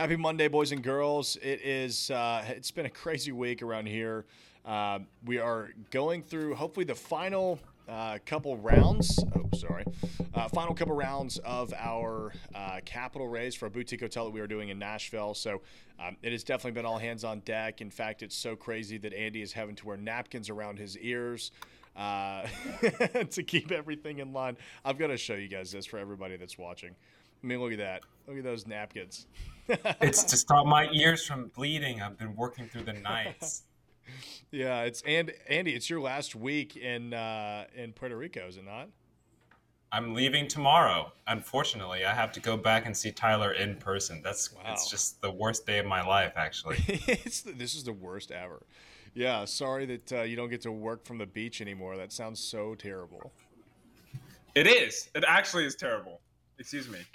Happy Monday, boys and girls. It is. Uh, it's been a crazy week around here. Uh, we are going through hopefully the final uh, couple rounds. Oh, sorry. Uh, final couple rounds of our uh, capital raise for a boutique hotel that we are doing in Nashville. So um, it has definitely been all hands on deck. In fact, it's so crazy that Andy is having to wear napkins around his ears. Uh, to keep everything in line, I've got to show you guys this for everybody that's watching. I mean, look at that. Look at those napkins. It's to stop my ears from bleeding. I've been working through the nights. yeah, it's and Andy, it's your last week in uh, in Puerto Rico, is it not? I'm leaving tomorrow. Unfortunately, I have to go back and see Tyler in person. That's wow. it's just the worst day of my life, actually. it's the, this is the worst ever. Yeah, sorry that uh, you don't get to work from the beach anymore. That sounds so terrible. It is. It actually is terrible. Excuse me.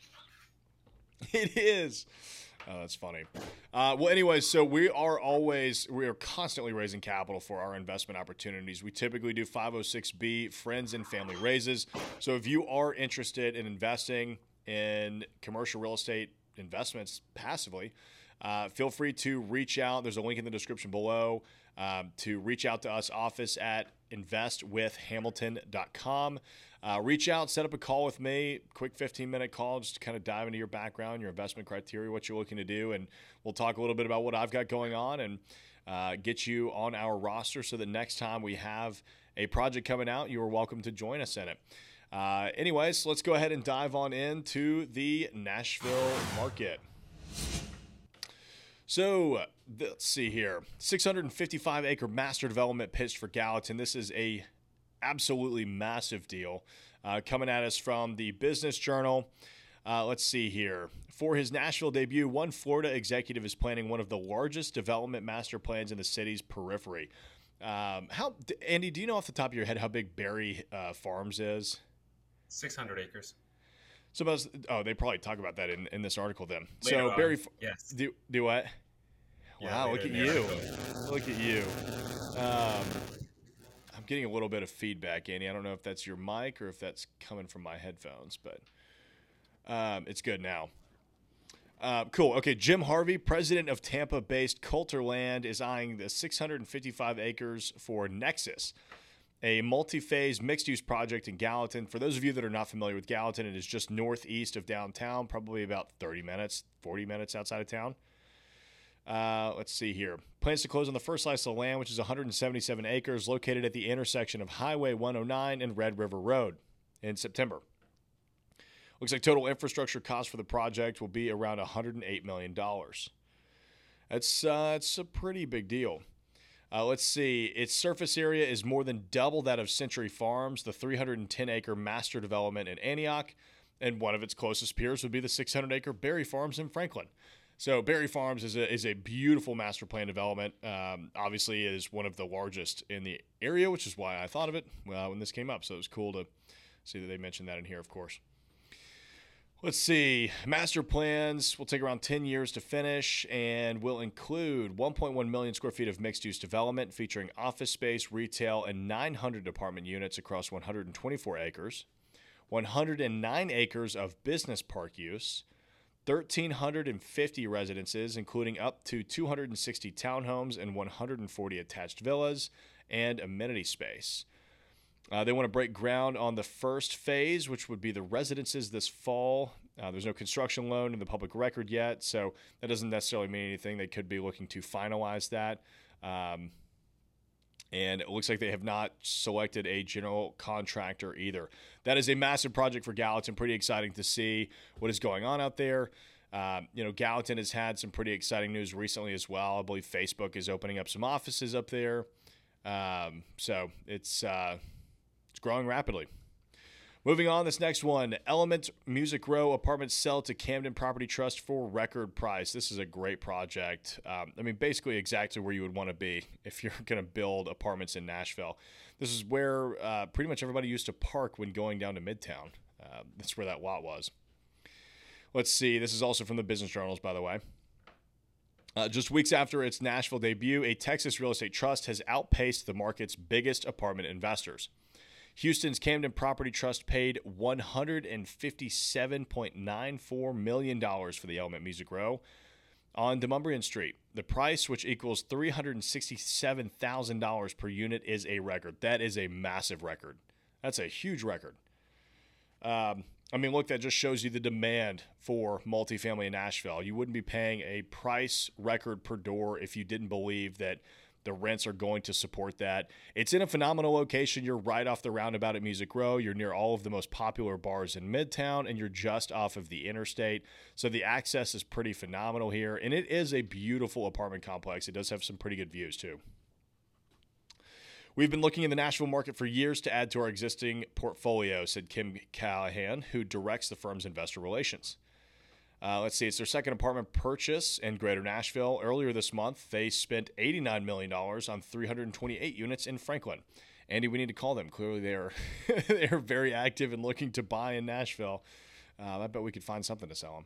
It is. Oh, that's funny. Uh, well, anyways, so we are always, we are constantly raising capital for our investment opportunities. We typically do 506B friends and family raises. So if you are interested in investing in commercial real estate investments passively, uh, feel free to reach out. There's a link in the description below um, to reach out to us, office at investwithhamilton.com. Uh, reach out, set up a call with me, quick 15 minute call, just to kind of dive into your background, your investment criteria, what you're looking to do, and we'll talk a little bit about what I've got going on and uh, get you on our roster so that next time we have a project coming out, you are welcome to join us in it. Uh, anyways, let's go ahead and dive on into the Nashville market. So let's see here 655 acre master development pitched for Gallatin. This is a absolutely massive deal uh, coming at us from the Business Journal. Uh, let's see here. For his Nashville debut, one Florida executive is planning one of the largest development master plans in the city's periphery. Um, how, Andy? Do you know off the top of your head how big Berry uh, Farms is? Six hundred acres. So, oh, they probably talk about that in, in this article then. Later so on. Berry, yes. Do do what? Yeah, wow, look at you! Look at you. Getting a little bit of feedback, Andy. I don't know if that's your mic or if that's coming from my headphones, but um, it's good now. Uh, cool. Okay, Jim Harvey, president of Tampa-based Kulturland, is eyeing the 655 acres for Nexus, a multi-phase mixed-use project in Gallatin. For those of you that are not familiar with Gallatin, it is just northeast of downtown, probably about 30 minutes, 40 minutes outside of town. Uh, let's see here. Plans to close on the first slice of land, which is 177 acres, located at the intersection of Highway 109 and Red River Road in September. Looks like total infrastructure cost for the project will be around $108 million. That's, uh, that's a pretty big deal. Uh, let's see. Its surface area is more than double that of Century Farms, the 310 acre master development in Antioch, and one of its closest peers would be the 600 acre Berry Farms in Franklin. So Berry Farms is a, is a beautiful master plan development. Um, obviously, it is one of the largest in the area, which is why I thought of it uh, when this came up. So it was cool to see that they mentioned that in here, of course. Let's see. Master plans will take around 10 years to finish and will include 1.1 million square feet of mixed use development featuring office space, retail, and 900 apartment units across 124 acres, 109 acres of business park use, 1,350 residences, including up to 260 townhomes and 140 attached villas and amenity space. Uh, they want to break ground on the first phase, which would be the residences this fall. Uh, there's no construction loan in the public record yet, so that doesn't necessarily mean anything. They could be looking to finalize that. Um, and it looks like they have not selected a general contractor either. That is a massive project for Gallatin. Pretty exciting to see what is going on out there. Um, you know, Gallatin has had some pretty exciting news recently as well. I believe Facebook is opening up some offices up there. Um, so it's uh, it's growing rapidly. Moving on, this next one Element Music Row apartments sell to Camden Property Trust for record price. This is a great project. Um, I mean, basically, exactly where you would want to be if you're going to build apartments in Nashville. This is where uh, pretty much everybody used to park when going down to Midtown. Uh, that's where that lot was. Let's see. This is also from the Business Journals, by the way. Uh, just weeks after its Nashville debut, a Texas real estate trust has outpaced the market's biggest apartment investors. Houston's Camden Property Trust paid $157.94 million for the Element Music Row. on Demonbreun Street. The price, which equals $367,000 per unit, is a record. That is a massive record. That's a huge record. Um, I mean, look, that just shows you the demand for multifamily in Nashville. You wouldn't be paying a price record per door if you didn't believe that the rents are going to support that. It's in a phenomenal location. You're right off the roundabout at Music Row. You're near all of the most popular bars in Midtown, and you're just off of the interstate. So the access is pretty phenomenal here. And it is a beautiful apartment complex. It does have some pretty good views, too. We've been looking in the Nashville market for years to add to our existing portfolio, said Kim Callahan, who directs the firm's investor relations. Uh, let's see, it's their second apartment purchase in Greater Nashville. Earlier this month, they spent $89 million on 328 units in Franklin. Andy, we need to call them. Clearly, they are they are very active and looking to buy in Nashville. Uh, I bet we could find something to sell them.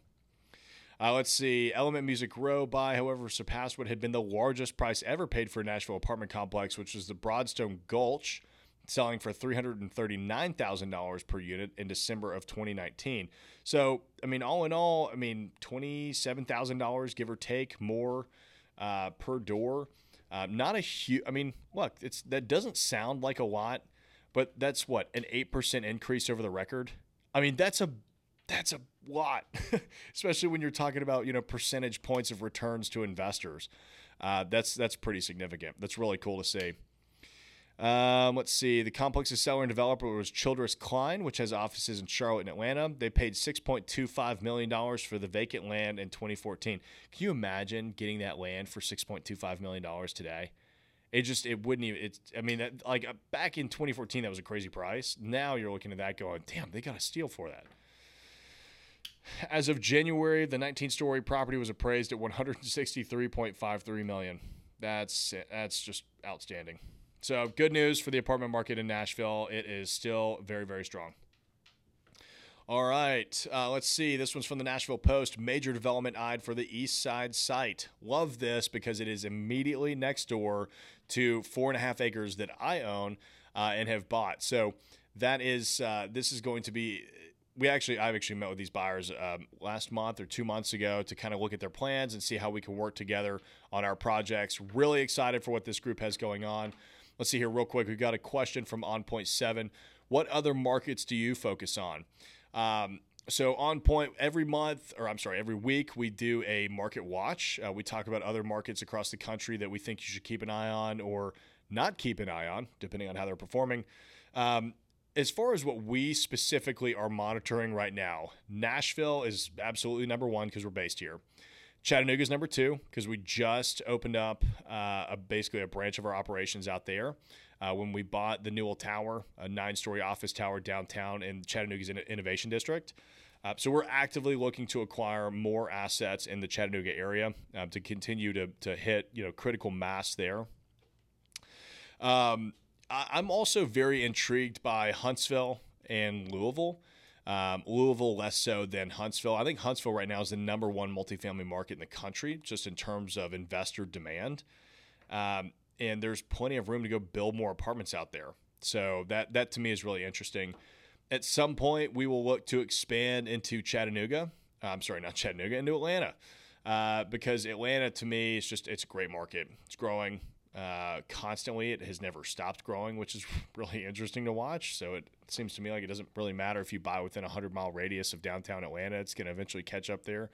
Uh, let's see. Element Music Row buy, however, surpassed what had been the largest price ever paid for a Nashville apartment complex, which was the Broadstone Gulch selling for $339,000 per unit in December of 2019. So, I mean, all in all, I mean, $27,000, give or take, more uh, per door. Uh, not a huge, I mean, look, it's that doesn't sound like a lot, but that's what, an 8% increase over the record? I mean, that's a that's a lot, especially when you're talking about you know percentage points of returns to investors. Uh, that's that's pretty significant. That's really cool to see. Um, let's see. The complex's seller and developer was Childress Klein, which has offices in Charlotte and Atlanta. They paid $6.25 million for the vacant land in 2014. Can you imagine getting that land for $6.25 million today? It just, it wouldn't even, it's, I mean, that, like uh, back in 2014, that was a crazy price. Now you're looking at that going, damn, they got a steal for that. As of January, the 19 story property was appraised at 163.53 million. That's, that's just outstanding. So, good news for the apartment market in Nashville. It is still very, very strong. All right, uh, let's see. This one's from the Nashville Post. Major development eyed for the East Side site. Love this because it is immediately next door to four and a half acres that I own uh, and have bought. So that is uh, this is going to be. We actually, I've actually met with these buyers um, last month or two months ago to kind of look at their plans and see how we can work together on our projects. Really excited for what this group has going on. Let's see here, real quick. We've got a question from On Point Seven. What other markets do you focus on? Um, so on point every month, or I'm sorry, every week we do a market watch. Uh, we talk about other markets across the country that we think you should keep an eye on or not keep an eye on, depending on how they're performing. Um, as far as what we specifically are monitoring right now, Nashville is absolutely number one because we're based here. Chattanooga is number two because we just opened up uh, a, basically a branch of our operations out there. Uh, when we bought the Newell Tower, a nine story office tower downtown in Chattanooga's Innovation District. Uh, so we're actively looking to acquire more assets in the Chattanooga area uh, to continue to, to hit you know critical mass there. Um, I, am also very intrigued by Huntsville and Louisville. Um, Louisville less so than Huntsville. I think Huntsville right now is the number one multifamily market in the country, just in terms of investor demand. Um, and there's plenty of room to go build more apartments out there. So that that to me is really interesting. At some point, we will look to expand into Chattanooga. Uh, I'm sorry, not Chattanooga, into Atlanta, uh, because Atlanta to me is just it's a great market. It's growing uh, constantly. It has never stopped growing, which is really interesting to watch. So it seems to me like it doesn't really matter if you buy within a 100 mile radius of downtown Atlanta, it's going to eventually catch up there.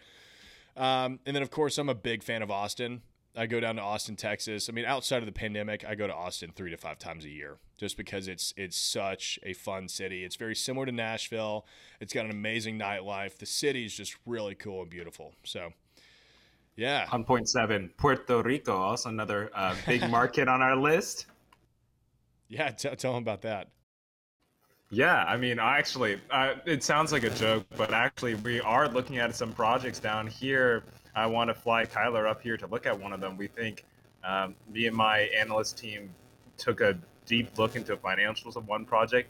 Um, and then, of course, I'm a big fan of Austin. I go down to Austin, Texas. I mean, outside of the pandemic, I go to Austin three to five times a year, just because it's it's such a fun city. It's very similar to Nashville. It's got an amazing nightlife. The city is just really cool and beautiful. So yeah. On point seven, Puerto Rico, also another uh, big market on our list. Yeah, t- tell them about that. Yeah, I mean, actually, uh, it sounds like a joke, but actually, we are looking at some projects down here. I want to fly Tyler up here to look at one of them. We think um, me and my analyst team took a deep look into financials of one project.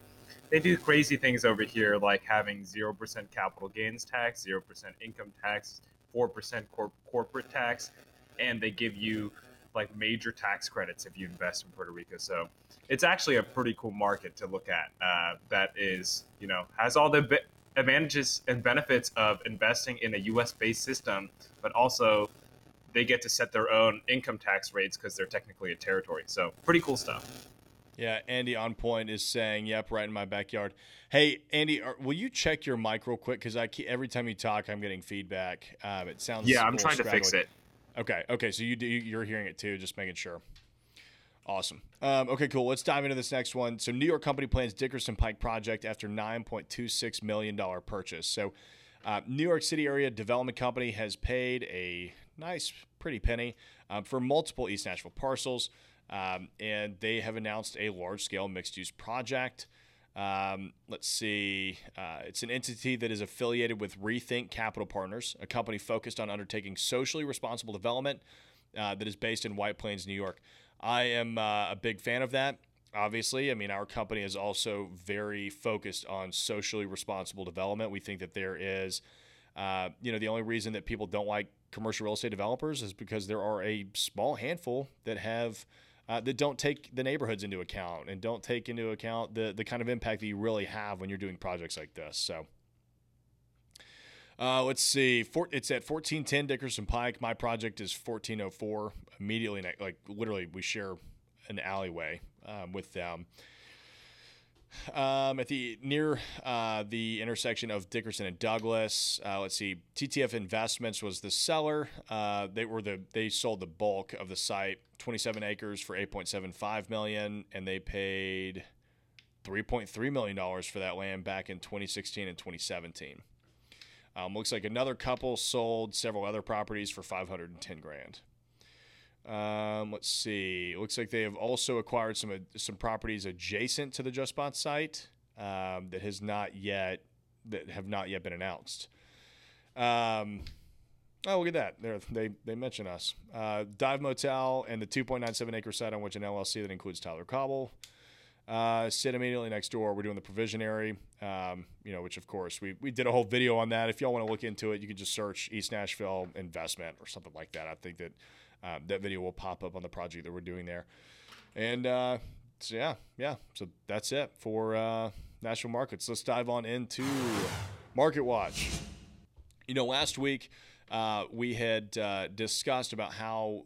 They do crazy things over here, like having 0% capital gains tax, 0% income tax, 4% cor- corporate tax, and they give you like major tax credits if you invest in Puerto Rico. So it's actually a pretty cool market to look at. Uh, that is, you know, has all the advantages and benefits of investing in a U.S. based system, but also they get to set their own income tax rates because they're technically a territory. So pretty cool stuff. Yeah, Andy on point is saying, "Yep, right in my backyard." Hey, Andy, are, will you check your mic real quick? Because I keep, every time you talk, I'm getting feedback. Um, it sounds yeah. I'm trying to fix it. Okay, okay. So you do you're hearing it too. Just making sure. Awesome. Um, okay, cool. Let's dive into this next one. So, New York company plans Dickerson Pike project after $9.26 million purchase. So, uh, New York City area development company has paid a nice, pretty penny um, for multiple East Nashville parcels, um, and they have announced a large scale mixed use project. Um, let's see. Uh, it's an entity that is affiliated with Rethink Capital Partners, a company focused on undertaking socially responsible development uh, that is based in White Plains, New York. I am uh, a big fan of that. Obviously, I mean, our company is also very focused on socially responsible development. We think that there is, uh, you know, the only reason that people don't like commercial real estate developers is because there are a small handful that have uh, that don't take the neighborhoods into account and don't take into account the the kind of impact that you really have when you're doing projects like this. So. Uh, let's see. For, it's at 1410 Dickerson Pike. My project is 1404. Immediately, like literally, we share an alleyway um, with them. Um, at the near uh, the intersection of Dickerson and Douglas, uh, let's see. TTF Investments was the seller. Uh, they were the they sold the bulk of the site, 27 acres for 8.75 million, and they paid 3.3 million dollars for that land back in 2016 and 2017. Um, looks like another couple sold several other properties for 510 grand. Um, let's see. It looks like they have also acquired some some properties adjacent to the JustBot site um, that has not yet that have not yet been announced. Um, oh, look at that! There, they they mention us. Uh, Dive Motel and the 2.97 acre site on which an LLC that includes Tyler Cauble uh, sit immediately next door. We're doing the provisionary, um, you know, which of course we, we did a whole video on that. If y'all want to look into it, you can just search East Nashville investment or something like that. I think that uh, that video will pop up on the project that we're doing there. And uh, so yeah, yeah. So that's it for uh, Nashville markets. Let's dive on into Market Watch. You know, last week uh, we had uh, discussed about how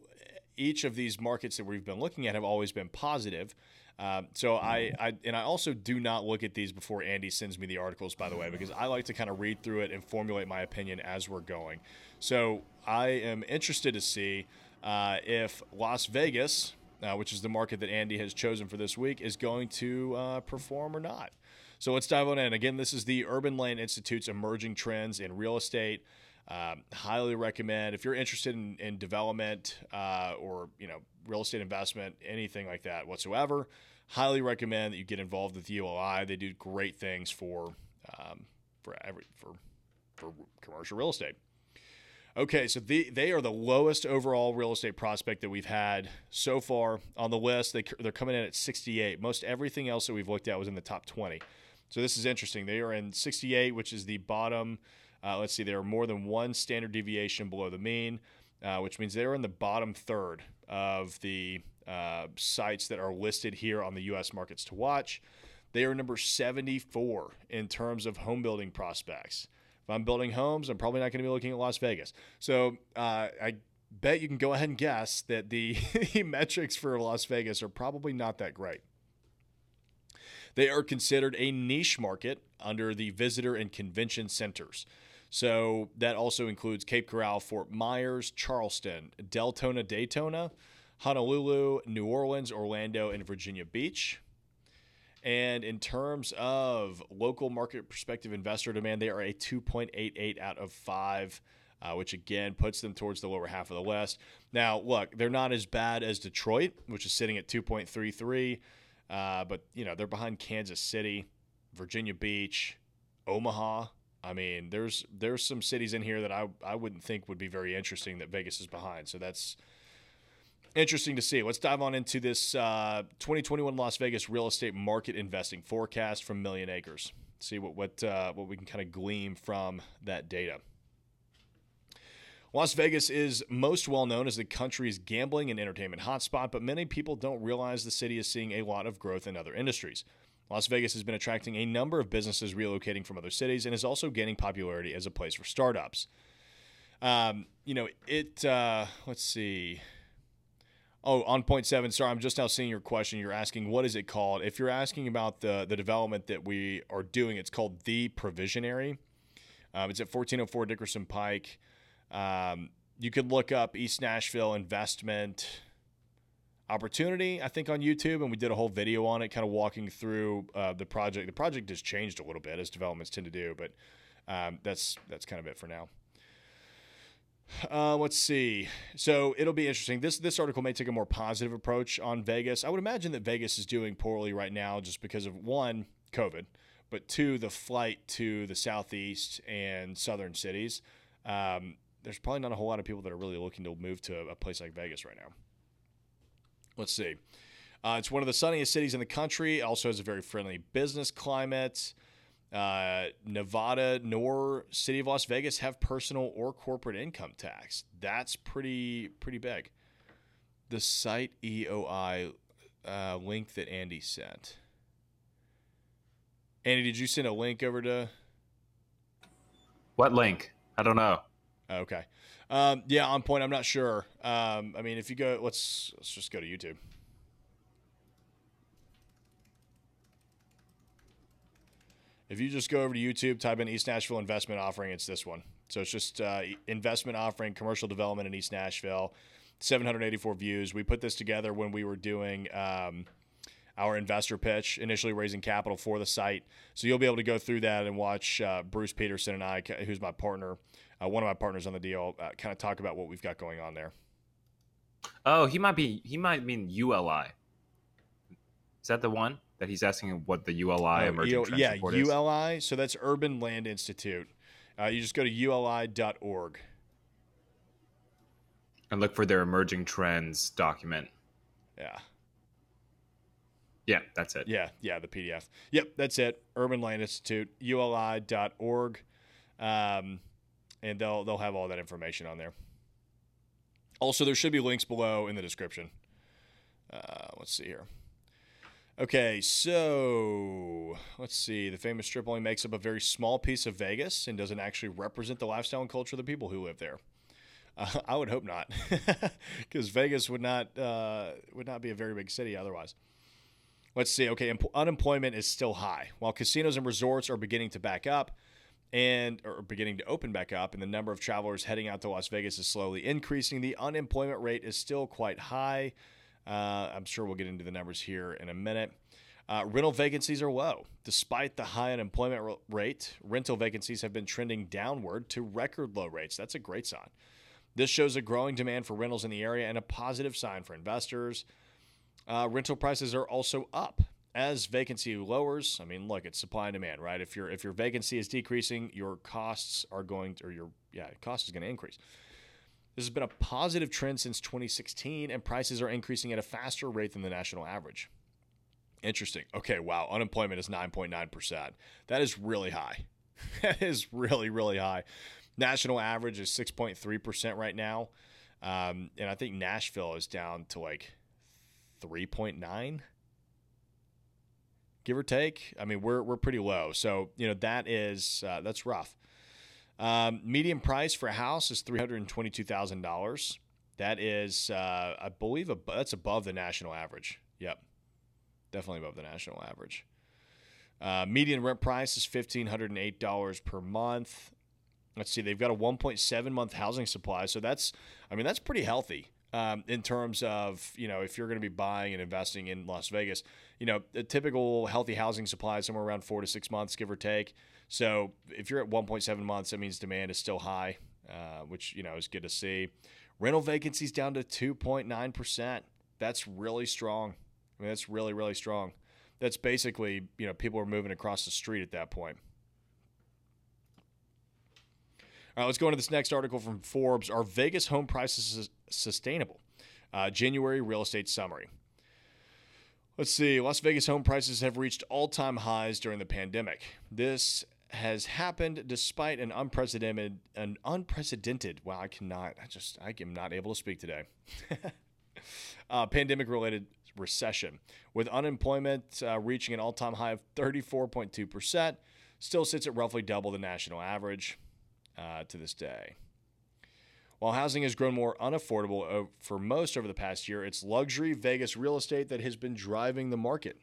each of these markets that we've been looking at have always been positive. Um, so I, I and I also do not look at these before Andy sends me the articles, by the way, because I like to kind of read through it and formulate my opinion as we're going. So I am interested to see uh, if Las Vegas, uh, which is the market that Andy has chosen for this week, is going to uh, perform or not. So let's dive on in. Again, this is the Urban Land Institute's emerging trends in real estate. Um, highly recommend if you're interested in, in development uh, or you know real estate investment, anything like that whatsoever highly recommend that you get involved with ULI. They do great things for um, for every for for commercial real estate. Okay, so the, they are the lowest overall real estate prospect that we've had so far on the list. They, they're coming in at 68. Most everything else that we've looked at was in the top 20. So this is interesting. They are in 68, which is the bottom. Uh, let's see, they are more than one standard deviation below the mean, uh, which means they're in the bottom third of the uh, sites that are listed here on the U.S. markets to watch. They are number 74 in terms of home building prospects. I'm building homes, I'm probably not going to be looking at Las Vegas. So uh, I bet you can go ahead and guess that the metrics for Las Vegas are probably not that great. They are considered a niche market under the visitor and convention centers. So that also includes Cape Coral, Fort Myers, Charleston, Deltona, Daytona, Honolulu, New Orleans, Orlando, and Virginia Beach. And in terms of local market perspective investor demand, they are a 2.88 out of 5, uh, which again puts them towards the lower half of the list. Now, look, they're not as bad as Detroit, which is sitting at 2.33, uh, but you know they're behind Kansas City, Virginia Beach, Omaha. I mean, there's there's some cities in here that I I wouldn't think would be very interesting that Vegas is behind. So that's interesting to see. Let's dive on into this uh, 2021 Las Vegas real estate market investing forecast from Million Acres. See what what uh, what we can kind of glean from that data. Las Vegas is most well known as the country's gambling and entertainment hotspot, but many people don't realize the city is seeing a lot of growth in other industries. Las Vegas has been attracting a number of businesses relocating from other cities and is also gaining popularity as a place for startups. Um, you know, it. Uh, let's see. Oh, on point seven. Sorry, I'm just now seeing your question. You're asking what is it called? If you're asking about the the development that we are doing, it's called the Provisionary. Um, it's at 1404 Dickerson Pike. Um, you could look up East Nashville investment opportunity, I think, on YouTube, and we did a whole video on it, kind of walking through uh, the project. The project has changed a little bit as developments tend to do, but um, that's that's kind of it for now. Uh, let's see. So it'll be interesting. This this article may take a more positive approach on Vegas. I would imagine that Vegas is doing poorly right now just because of one COVID, but two the flight to the southeast and southern cities. Um, there's probably not a whole lot of people that are really looking to move to a place like Vegas right now. Let's see. Uh, it's one of the sunniest cities in the country. Also has a very friendly business climate. Uh, Nevada nor City of Las Vegas have personal or corporate income tax. That's pretty pretty big. The site EOI uh, link that Andy sent. Andy, did you send a link over to? What link? I don't know. Okay. Um, yeah, on point. I'm not sure. Um, I mean, if you go, let's let's just go to YouTube. If you just go over to YouTube, type in East Nashville investment offering, it's this one. So it's just uh, investment offering, commercial development in East Nashville, 784 views. We put this together when we were doing um, our investor pitch, initially raising capital for the site. So you'll be able to go through that and watch uh, Bruce Peterson and I, who's my partner, uh, one of my partners on the deal, uh, kind of talk about what we've got going on there. Oh, he might be. He might mean ULI. Is that the one? That he's asking what the ULI oh, emerging U- yeah, ULI. So that's Urban Land Institute. Uh, you just go to uli.org and look for their emerging trends document. Yeah. Yeah, that's it. Yeah, yeah, the PDF. Yep, that's it. Urban Land Institute, uli.org. Um, and they'll they'll have all that information on there. Also, there should be links below in the description. Uh, let's see here. Okay, so let's see. The famous strip only makes up a very small piece of Vegas and doesn't actually represent the lifestyle and culture of the people who live there. Uh, I would hope not, because Vegas would not uh, would not be a very big city otherwise. Let's see. Okay, unemployment is still high, while casinos and resorts are beginning to back up and or beginning to open back up, and the number of travelers heading out to Las Vegas is slowly increasing. The unemployment rate is still quite high. Uh, I'm sure we'll get into the numbers here in a minute. Uh, rental vacancies are low. Despite the high unemployment rate, rental vacancies have been trending downward to record low rates. That's a great sign. This shows a growing demand for rentals in the area and a positive sign for investors. Uh, rental prices are also up as vacancy lowers. I mean, look, it's supply and demand, right? If your if your vacancy is decreasing, your costs are going to, or your yeah cost is going to increase. This has been a positive trend since 2016, and prices are increasing at a faster rate than the national average. Interesting. Okay, wow. Unemployment is 9.9%. That is really high. that is really, really high. National average is 6.3% right now. Um, and I think Nashville is down to like 3.9 give or take. I mean, we're, we're pretty low. So, you know, that is, uh, that's rough. Um, median price for a house is three hundred twenty-two thousand dollars. That is, uh, I believe, ab- that's above the national average. Yep, definitely above the national average. Uh, median rent price is fifteen hundred and eight dollars per month. Let's see, they've got a one point seven month housing supply, so that's, I mean, that's pretty healthy. Um, in terms of you know if you're going to be buying and investing in Las Vegas, you know a typical healthy housing supply is somewhere around four to six months, give or take. So if you're at 1.7 months, that means demand is still high, uh, which you know is good to see. Rental vacancies down to 2.9 percent. That's really strong. I mean, that's really really strong. That's basically you know people are moving across the street at that point. All right, let's go into this next article from Forbes. Are Vegas home prices sustainable? Uh, January real estate summary. Let's see. Las Vegas home prices have reached all time highs during the pandemic. This has happened despite an unprecedented an unprecedented wow i cannot i just i am not able to speak today uh, pandemic related recession with unemployment uh, reaching an all-time high of 34.2% still sits at roughly double the national average uh, to this day While housing has grown more unaffordable for most over the past year, it's luxury Vegas real estate that has been driving the market.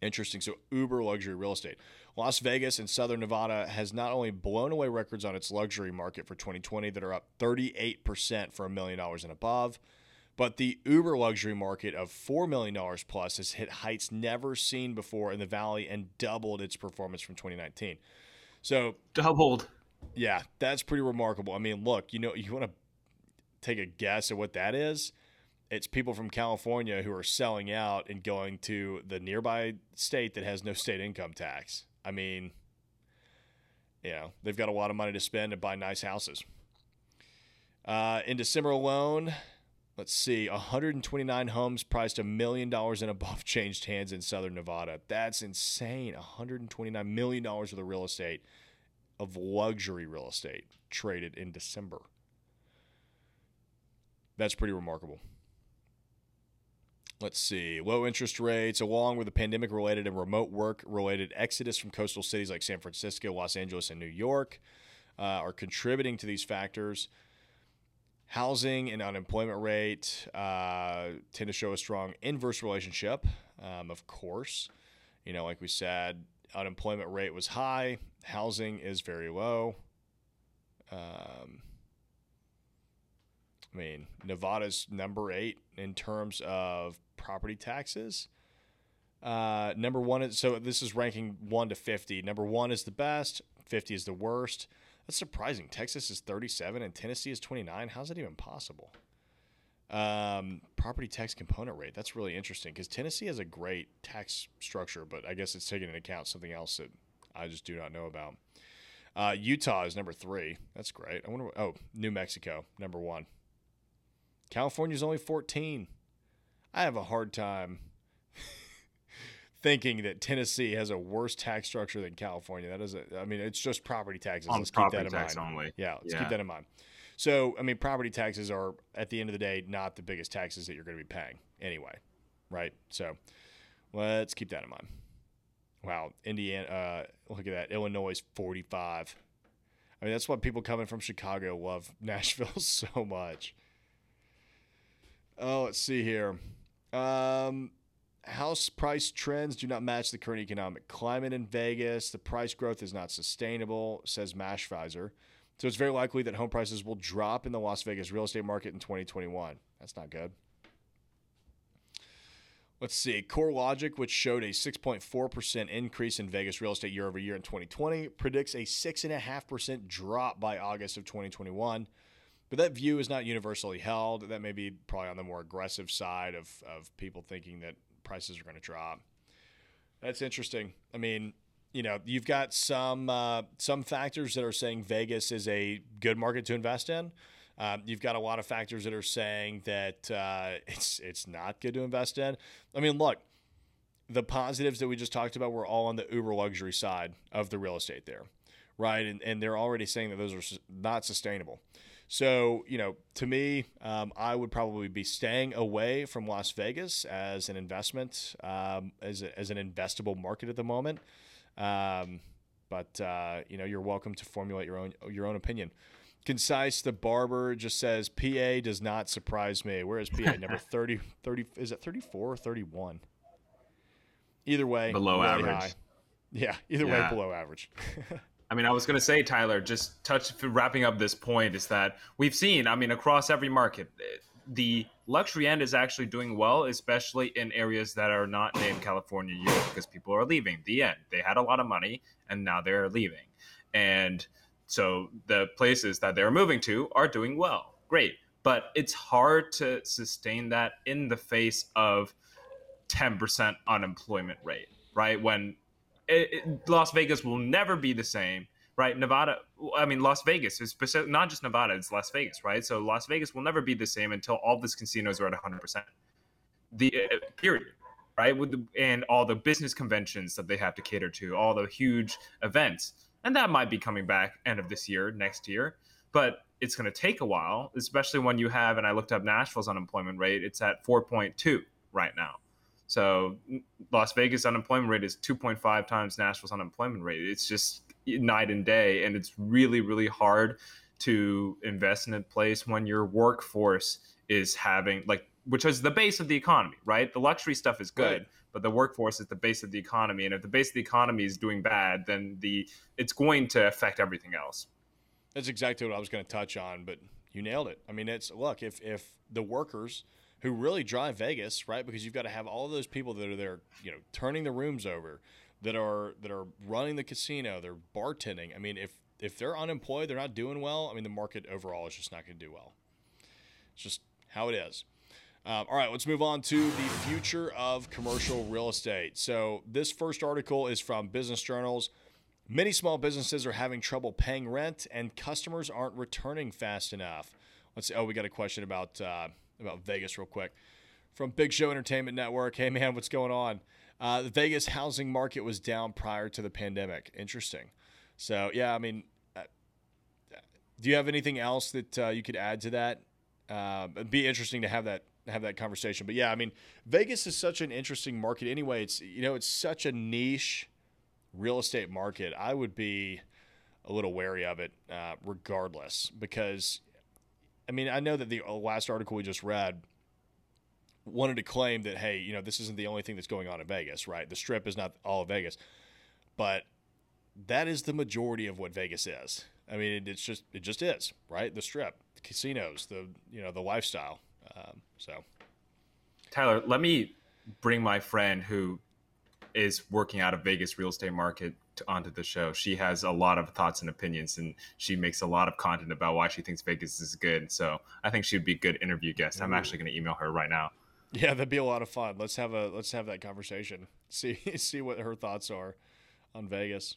Interesting. So, uber luxury real estate. Las Vegas and Southern Nevada has not only blown away records on its luxury market for 2020 that are up 38% for a million dollars and above, but the uber luxury market of $4 million plus has hit heights never seen before in the valley and doubled its performance from 2019. So, doubled. Yeah, that's pretty remarkable. I mean, look, you know, you want to take a guess at what that is? It's people from California who are selling out and going to the nearby state that has no state income tax. I mean, you know, they've got a lot of money to spend and buy nice houses. Uh, in December alone, let's see, 129 homes priced a million dollars and above changed hands in Southern Nevada. That's insane. 129 million dollars worth of real estate of luxury real estate traded in December. That's pretty remarkable. Let's see. Low interest rates, along with the pandemic related and remote work related exodus from coastal cities like San Francisco, Los Angeles, and New York, uh, are contributing to these factors. Housing and unemployment rate uh, tend to show a strong inverse relationship, um, of course. You know, like we said, unemployment rate was high, housing is very low. Um, I mean, Nevada's number eight in terms of property taxes. Uh, number one is so this is ranking one to 50. Number one is the best, 50 is the worst. That's surprising. Texas is 37 and Tennessee is 29. How's that even possible? Um, property tax component rate. That's really interesting because Tennessee has a great tax structure, but I guess it's taking into account something else that I just do not know about. Uh, Utah is number three. That's great. I wonder. What, oh, New Mexico number one. California's only 14. I have a hard time thinking that Tennessee has a worse tax structure than California. That is, a, I mean, it's just property taxes. On let's property keep that in tax mind. only. Yeah, let's yeah. keep that in mind. So, I mean, property taxes are at the end of the day not the biggest taxes that you're going to be paying anyway, right? So, let's keep that in mind. Wow, Indiana, uh, look at that. Illinois is 45. I mean, that's why people coming from Chicago love Nashville so much. Oh, let's see here. Um, house price trends do not match the current economic climate in Vegas. The price growth is not sustainable, says Mashvisor. So it's very likely that home prices will drop in the Las Vegas real estate market in 2021. That's not good. Let's see. CoreLogic, which showed a 6.4% increase in Vegas real estate year over year in 2020, predicts a 6.5% drop by August of 2021. But that view is not universally held. That may be probably on the more aggressive side of, of people thinking that prices are going to drop. That's interesting. I mean, you know, you've got some uh, some factors that are saying Vegas is a good market to invest in. Um, you've got a lot of factors that are saying that uh, it's it's not good to invest in. I mean, look, the positives that we just talked about were all on the uber luxury side of the real estate there, right? And and they're already saying that those are not sustainable. So, you know, to me, um, I would probably be staying away from Las Vegas as an investment, um, as, a, as an investable market at the moment. Um, but uh, you know, you're welcome to formulate your own your own opinion. Concise the barber just says PA does not surprise me. Where is PA number 30, 30 is it 34 or 31? Either way, below really average. High. Yeah, either yeah. way below average. I mean, I was going to say, Tyler, just touch wrapping up this point is that we've seen, I mean, across every market, the luxury end is actually doing well, especially in areas that are not named California yet, because people are leaving. The end. They had a lot of money and now they're leaving. And so the places that they're moving to are doing well. Great. But it's hard to sustain that in the face of 10% unemployment rate, right? When it, it, Las Vegas will never be the same right? Nevada, I mean, Las Vegas is specific, not just Nevada, it's Las Vegas, right? So Las Vegas will never be the same until all these casinos are at 100%. The uh, period, right? With the, and all the business conventions that they have to cater to, all the huge events. And that might be coming back end of this year, next year. But it's going to take a while, especially when you have, and I looked up Nashville's unemployment rate, it's at 4.2 right now. So Las Vegas unemployment rate is 2.5 times Nashville's unemployment rate. It's just night and day, and it's really really hard to invest in a place when your workforce is having like which is the base of the economy, right? The luxury stuff is good, right. But the workforce is the base of the economy. And if the base of the economy is doing bad, then the it's going to affect everything else. That's exactly what I was going to touch on, but you nailed it. I mean, it's look if if the workers who really drive Vegas, right? Because you've got to have all those people that are there, you know, turning the rooms over, that are that are running the casino, they're bartending. I mean, if if they're unemployed, they're not doing well. I mean, the market overall is just not going to do well. It's just how it is. Um, all right, let's move on to the future of commercial real estate. So, this first article is from Business Journals. Many small businesses are having trouble paying rent, and customers aren't returning fast enough. Let's see. Oh, we got a question about uh, about Vegas, real quick, from Big Show Entertainment Network. Hey, man, what's going on? Uh, the Vegas housing market was down prior to the pandemic. Interesting. So, yeah, I mean, uh, do you have anything else that uh, you could add to that? Uh, it'd be interesting to have that have that conversation. But yeah, I mean, Vegas is such an interesting market anyway. It's you know, it's such a niche real estate market. I would be a little wary of it, uh, regardless, because I mean, I know that the uh, last article we just read wanted to claim that hey, you know, this isn't the only thing that's going on in Vegas, right? The Strip is not all of Vegas, but that is the majority of what Vegas is. I mean, it's just it just is, right? The Strip, the casinos, the you know, the lifestyle. Um, so, Tyler, let me bring my friend who is working out of Vegas real estate market to, onto the show. She has a lot of thoughts and opinions, and she makes a lot of content about why she thinks Vegas is good. So I think she'd be a good interview guest. Ooh. I'm actually going to email her right now. Yeah, that'd be a lot of fun. Let's have a let's have that conversation. See see what her thoughts are on Vegas.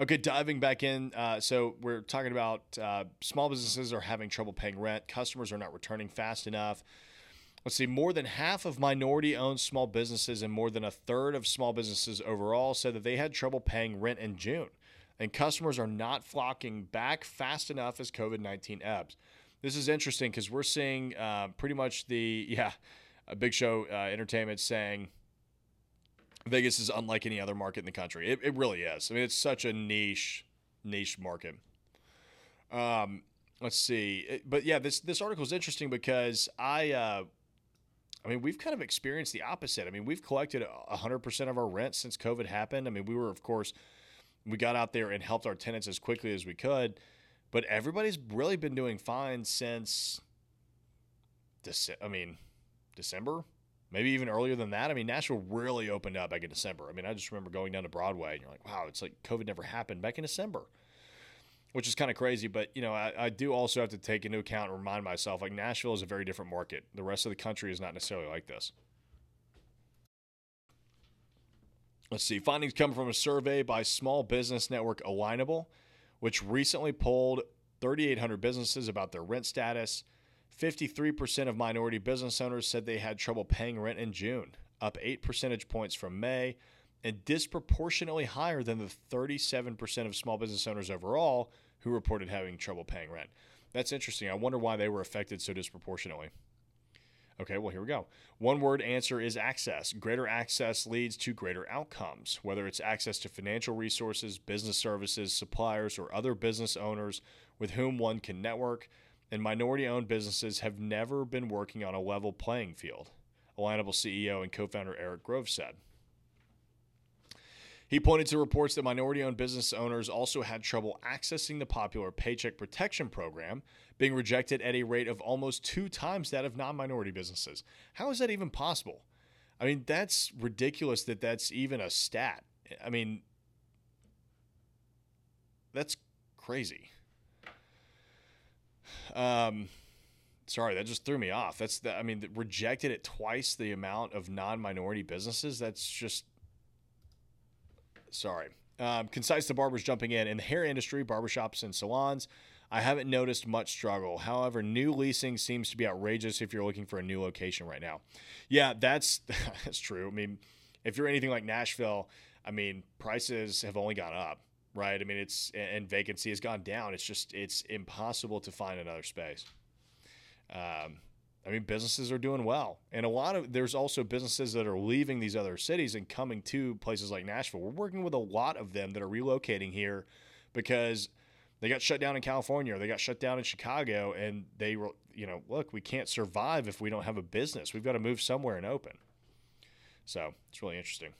Okay, diving back in. Uh, so we're talking about uh, small businesses are having trouble paying rent. Customers are not returning fast enough. Let's see, more than half of minority owned small businesses and more than a third of small businesses overall said that they had trouble paying rent in June. And customers are not flocking back fast enough as COVID 19 ebbs. This is interesting because we're seeing uh, pretty much the, yeah, a big show uh, entertainment saying Vegas is unlike any other market in the country. It, it really is. I mean, it's such a niche, niche market. Um, let's see, but yeah, this this article is interesting because I, uh, I mean, we've kind of experienced the opposite. I mean, we've collected hundred percent of our rent since COVID happened. I mean, we were, of course, we got out there and helped our tenants as quickly as we could, but everybody's really been doing fine since. I mean, December maybe even earlier than that. I mean, Nashville really opened up back in December. I mean, I just remember going down to Broadway and you're like, wow, it's like COVID never happened back in December, which is kind of crazy. But, you know, I, I do also have to take into account and remind myself like Nashville is a very different market. The rest of the country is not necessarily like this. Let's see. Findings come from a survey by small business network Alignable, which recently polled 3,800 businesses about their rent status. 53% of minority business owners said they had trouble paying rent in June, up 8 percentage points from May, and disproportionately higher than the 37% of small business owners overall who reported having trouble paying rent. That's interesting. I wonder why they were affected so disproportionately. Okay, well, here we go. One word answer is access. Greater access leads to greater outcomes, whether it's access to financial resources, business services, suppliers, or other business owners with whom one can network and minority owned businesses have never been working on a level playing field, Alignable CEO and co founder Eric Groves said. He pointed to reports that minority owned business owners also had trouble accessing the popular Paycheck Protection Program, being rejected at a rate of almost two times that of non minority businesses. How is that even possible? I mean, that's ridiculous that that's even a stat. I mean, that's crazy. Um, sorry, that just threw me off. That's the, I mean, rejected at twice the amount of non-minority businesses. That's just sorry. Um, concise the barbers jumping in in the hair industry, barbershops and salons. I haven't noticed much struggle. However, new leasing seems to be outrageous if you're looking for a new location right now. Yeah, that's that's true. I mean, if you're anything like Nashville, I mean, prices have only gone up right? I mean, it's and vacancy has gone down. It's just it's impossible to find another space. Um, I mean, businesses are doing well, and a lot of there's also businesses that are leaving these other cities and coming to places like Nashville. We're working with a lot of them that are relocating here because They got shut down in California or they got shut down in Chicago and they were, you know, look, we can't survive if we don't have a business. We've got to move somewhere and open. So it's really interesting.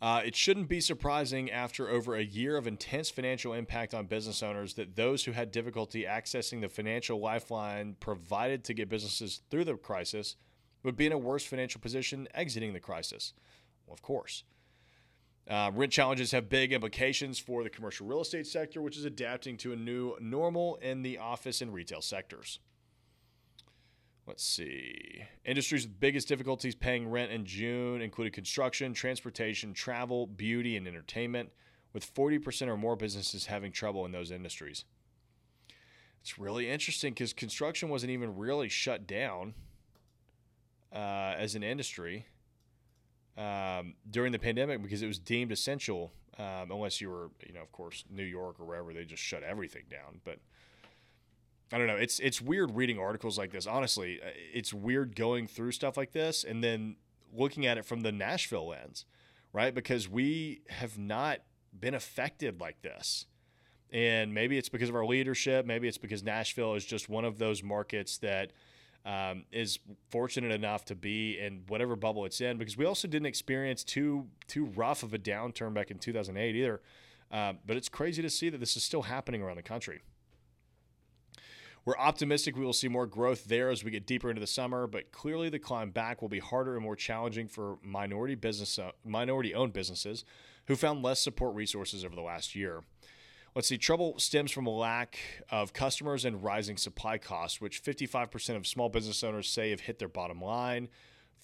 Uh, it shouldn't be surprising after over a year of intense financial impact on business owners that those who had difficulty accessing the financial lifeline provided to get businesses through the crisis would be in a worse financial position exiting the crisis. Well, of course. Uh, rent challenges have big implications for the commercial real estate sector, which is adapting to a new normal in the office and retail sectors. Let's see. Industries with biggest difficulties paying rent in June included construction, transportation, travel, beauty, and entertainment, with 40% or more businesses having trouble in those industries. It's really interesting because construction wasn't even really shut down uh, as an industry um, during the pandemic because it was deemed essential, um, unless you were, you know, of course, New York or wherever they just shut everything down. But I don't know. It's it's weird reading articles like this. Honestly, uh, it's weird going through stuff like this and then looking at it from the Nashville lens, right? Because we have not been affected like this. And maybe it's because of our leadership. Maybe it's because Nashville is just one of those markets that um, is fortunate enough to be in whatever bubble it's in. Because we also didn't experience too too rough of a downturn back in 2008 either. Uh, but it's crazy to see that this is still happening around the country. We're optimistic we will see more growth there as we get deeper into the summer, but clearly the climb back will be harder and more challenging for minority business uh, minority owned businesses who found less support resources over the last year. Let's see, trouble stems from a lack of customers and rising supply costs, which 55% of small business owners say have hit their bottom line.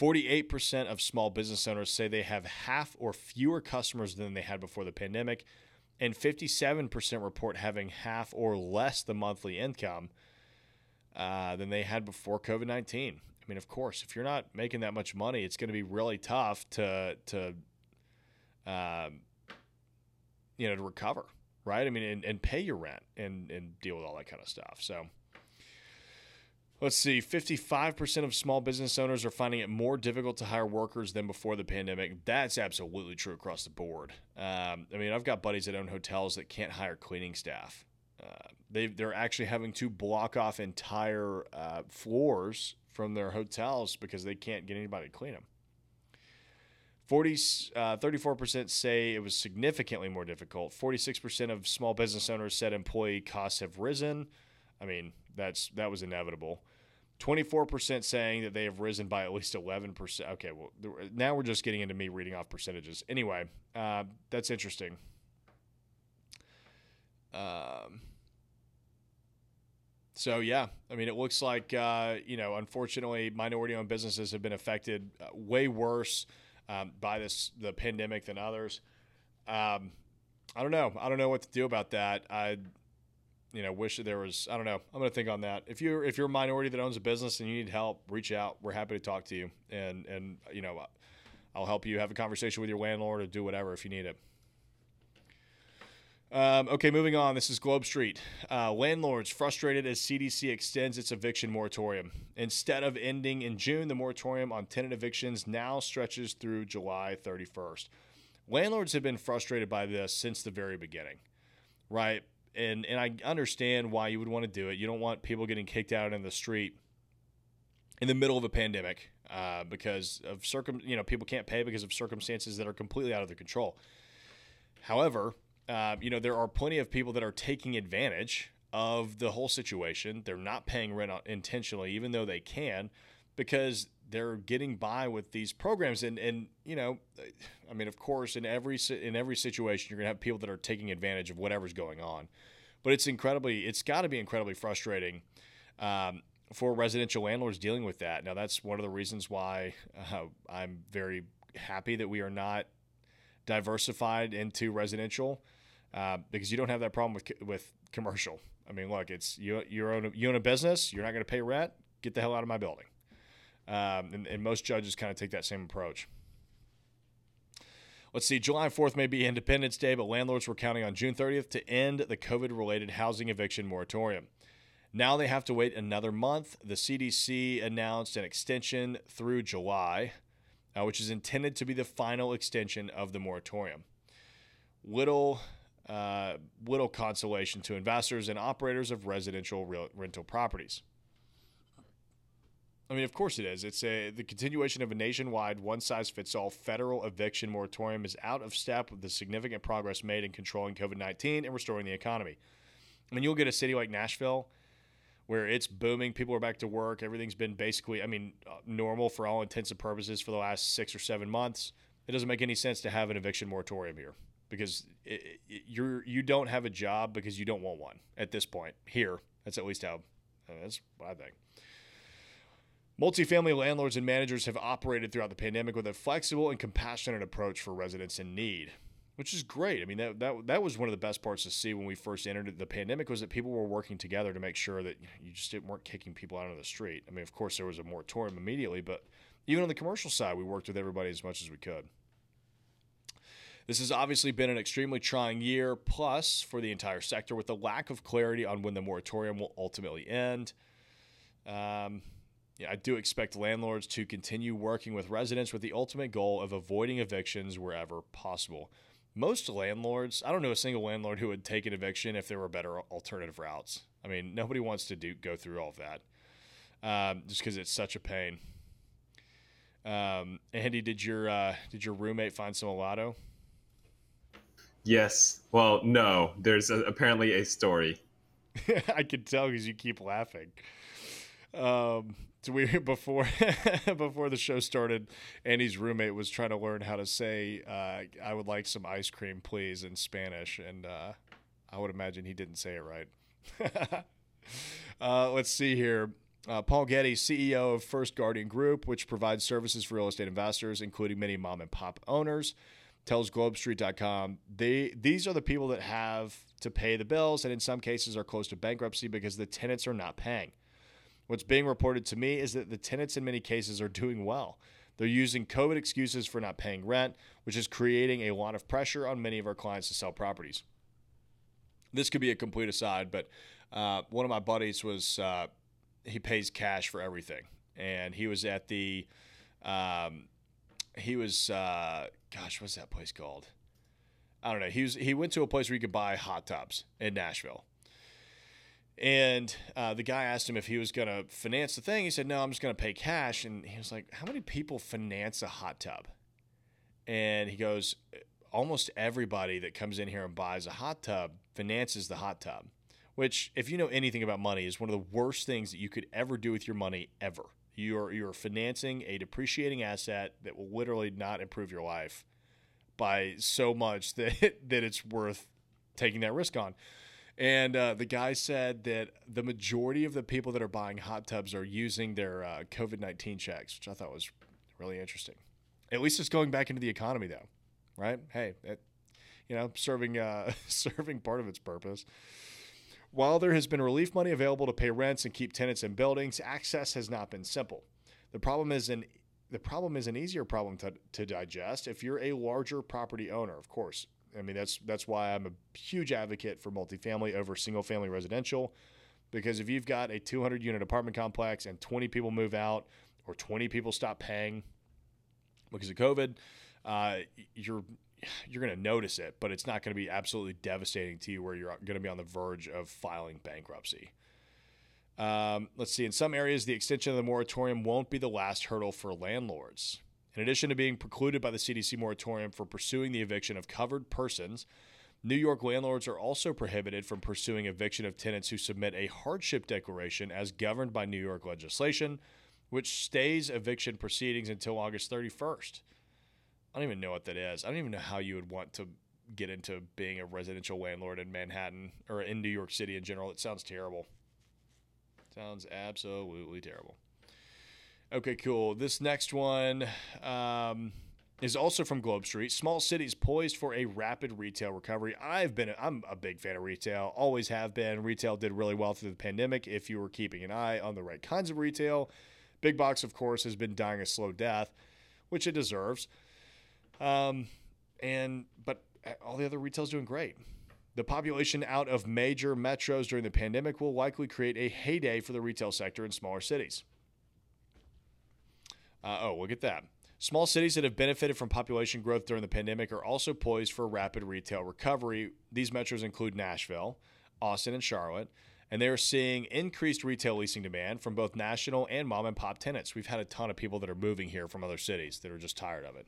48% of small business owners say they have half or fewer customers than they had before the pandemic, and 57% report having half or less the monthly income uh, than they had before COVID 19. I mean, of course, if you're not making that much money, it's going to be really tough to, to um, you know, to recover, right? I mean, and, and pay your rent and, and deal with all that kind of stuff. So, Let's see, 55% of small business owners are finding it more difficult to hire workers than before the pandemic. That's absolutely true across the board. Um, I mean, I've got buddies that own hotels that can't hire cleaning staff. They they're actually having to block off entire uh, floors from their hotels because they can't get anybody to clean them. 40, uh, 34% say it was significantly more difficult. 46% of small business owners said employee costs have risen. I mean, that's that was inevitable. 24% saying that they have risen by at least 11%. Okay, well, now we're just getting into me reading off percentages. Anyway, uh, that's interesting. Um, so yeah, I mean, it looks like uh, you know, unfortunately, minority-owned businesses have been affected uh, way worse um, by this the pandemic than others. Um, I don't know. I don't know what to do about that. I, you know, wish there was. I don't know. I'm going to think on that. If you're if you're a minority that owns a business and you need help, reach out. We're happy to talk to you, and and you know, I'll help you have a conversation with your landlord or do whatever if you need it. Um, okay, moving on. This is Globe Street. Uh, landlords frustrated as CDC extends its eviction moratorium. Instead of ending in June, the moratorium on tenant evictions now stretches through July 31st. Landlords have been frustrated by this since the very beginning, right? And and I understand why you would want to do it. You don't want people getting kicked out in the street in the middle of a pandemic uh, because of circum. You know, people can't pay because of circumstances that are completely out of their control. However, uh, you know, there are plenty of people that are taking advantage of the whole situation. They're not paying rent intentionally, even though they can, because they're getting by with these programs. And and you know, I mean, of course, in every in every situation, you're gonna have people that are taking advantage of whatever's going on. But it's incredibly, it's got to be incredibly frustrating. Um, for residential landlords dealing with that. Now, that's one of the reasons why uh, I'm very happy that we are not diversified into residential uh, because you don't have that problem with with commercial. I mean, look, it's you you own a, you own a business. You're not going to pay rent. Get the hell out of my building. Um, and, and most judges kind of take that same approach. Let's see, July 4th may be Independence Day, but landlords were counting on June 30th to end the COVID related housing eviction moratorium. Now they have to wait another month. The CDC announced an extension through July, uh, which is intended to be the final extension of the moratorium. Little uh, little consolation to investors and operators of residential real, rental properties. I mean, of course it is. It's a the continuation of a nationwide one-size-fits-all federal eviction moratorium is out of step with the significant progress made in controlling COVID-19 and restoring the economy. I mean, you'll get a city like Nashville where it's booming, people are back to work, everything's been basically, I mean, uh, normal for all intents and purposes for the last six or seven months. It doesn't make any sense to have an eviction moratorium here because it, it, you're you don't have a job because you don't want one at this point. Here, that's at least how uh, that's what I think. Multifamily landlords and managers have operated throughout the pandemic with a flexible and compassionate approach for residents in need, which is great. I mean, that, that, that was one of the best parts to see when we first entered the pandemic was that people were working together to make sure that you just didn't, weren't kicking people out on the street. I mean, of course, there was a moratorium immediately, but even on the commercial side, we worked with everybody as much as we could. This has obviously been an extremely trying year, plus for the entire sector, with the lack of clarity on when the moratorium will ultimately end. Um, yeah, I do expect landlords to continue working with residents with the ultimate goal of avoiding evictions wherever possible. Most landlords, I don't know a single landlord who would take an eviction if there were better alternative routes. I mean, nobody wants to do go through all of that um, just because it's such a pain. Um, Andy, did your uh, did your roommate find some Elgato? Yes. Well, no. There's a, apparently a story. I can tell because you keep laughing. Um, so we before before the show started, Andy's roommate was trying to learn how to say uh, "I would like some ice cream, please" in Spanish, and uh, I would imagine he didn't say it right. uh, let's see here. Uh, Paul Getty, CEO of First Guardian Group, which provides services for real estate investors, including many mom and pop owners, tells GlobeStreet.com they these are the people that have to pay the bills, and in some cases are close to bankruptcy because the tenants are not paying. What's being reported to me is that the tenants in many cases are doing well. They're using COVID excuses for not paying rent, which is creating a lot of pressure on many of our clients to sell properties. This could be a complete aside, but uh, one of my buddies was uh, he pays cash for everything, and he was at the um, he was uh, gosh, what's that place called? I don't know. He was he went to a place where you could buy hot tubs in Nashville, and uh, the guy asked him if he was going to finance the thing. He said, "No, I'm just going to pay cash." And he was like, "How many people finance a hot tub?" And he goes, "Almost everybody that comes in here and buys a hot tub finances the hot tub." Which, if you know anything about money, is one of the worst things that you could ever do with your money ever. You're you're financing a depreciating asset that will literally not improve your life by so much that that it's worth taking that risk on. And uh, the guy said that the majority of the people that are buying hot tubs are using their uh, COVID 19 checks, which I thought was really interesting. At least it's going back into the economy, though, right? Hey, it, you know, serving, uh, serving part of its purpose. While there has been relief money available to pay rents and keep tenants in buildings, access has not been simple. The problem is an the problem is an easier problem to, to digest if you're a larger property owner, of course. I mean, that's that's why I'm a huge advocate for multifamily over single family residential. Because if you've got a 200 unit apartment complex and 20 people move out or 20 people stop paying because of COVID, uh, you're you're going to notice it, but it's not going to be absolutely devastating to you where you're going to be on the verge of filing bankruptcy. Um, let's see. In some areas, the extension of the moratorium won't be the last hurdle for landlords. In addition to being precluded by the CDC moratorium for pursuing the eviction of covered persons, New York landlords are also prohibited from pursuing eviction of tenants who submit a hardship declaration as governed by New York legislation, which stays eviction proceedings until August 31st. I don't even know what that is. I don't even know how you would want to get into being a residential landlord in Manhattan or in New York City in general. It sounds terrible. Sounds absolutely terrible. Okay, cool. This next one um, is also from Globe Street. Small cities poised for a rapid retail recovery. I've been, I'm a big fan of retail. Always have been. Retail did really well through the pandemic. If you were keeping an eye on the right kinds of retail, big box, of course, has been dying a slow death, which it deserves. Um, and but all the other retail's doing great. The population out of major metros during the pandemic will likely create a heyday for the retail sector in smaller cities. Uh, oh, look at that. Small cities that have benefited from population growth during the pandemic are also poised for rapid retail recovery. These metros include Nashville, Austin, and Charlotte, and they are seeing increased retail leasing demand from both national and mom and pop tenants. We've had a ton of people that are moving here from other cities that are just tired of it.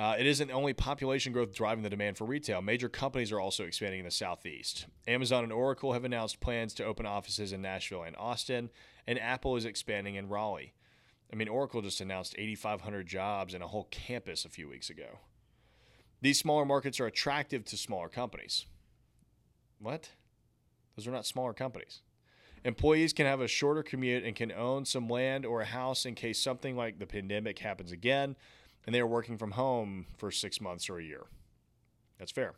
Uh, it isn't only population growth driving the demand for retail. Major companies are also expanding in the Southeast. Amazon and Oracle have announced plans to open offices in Nashville and Austin, and Apple is expanding in Raleigh. I mean, Oracle just announced 8,500 jobs and a whole campus a few weeks ago. These smaller markets are attractive to smaller companies. What? Those are not smaller companies. Employees can have a shorter commute and can own some land or a house in case something like the pandemic happens again and they are working from home for six months or a year. That's fair.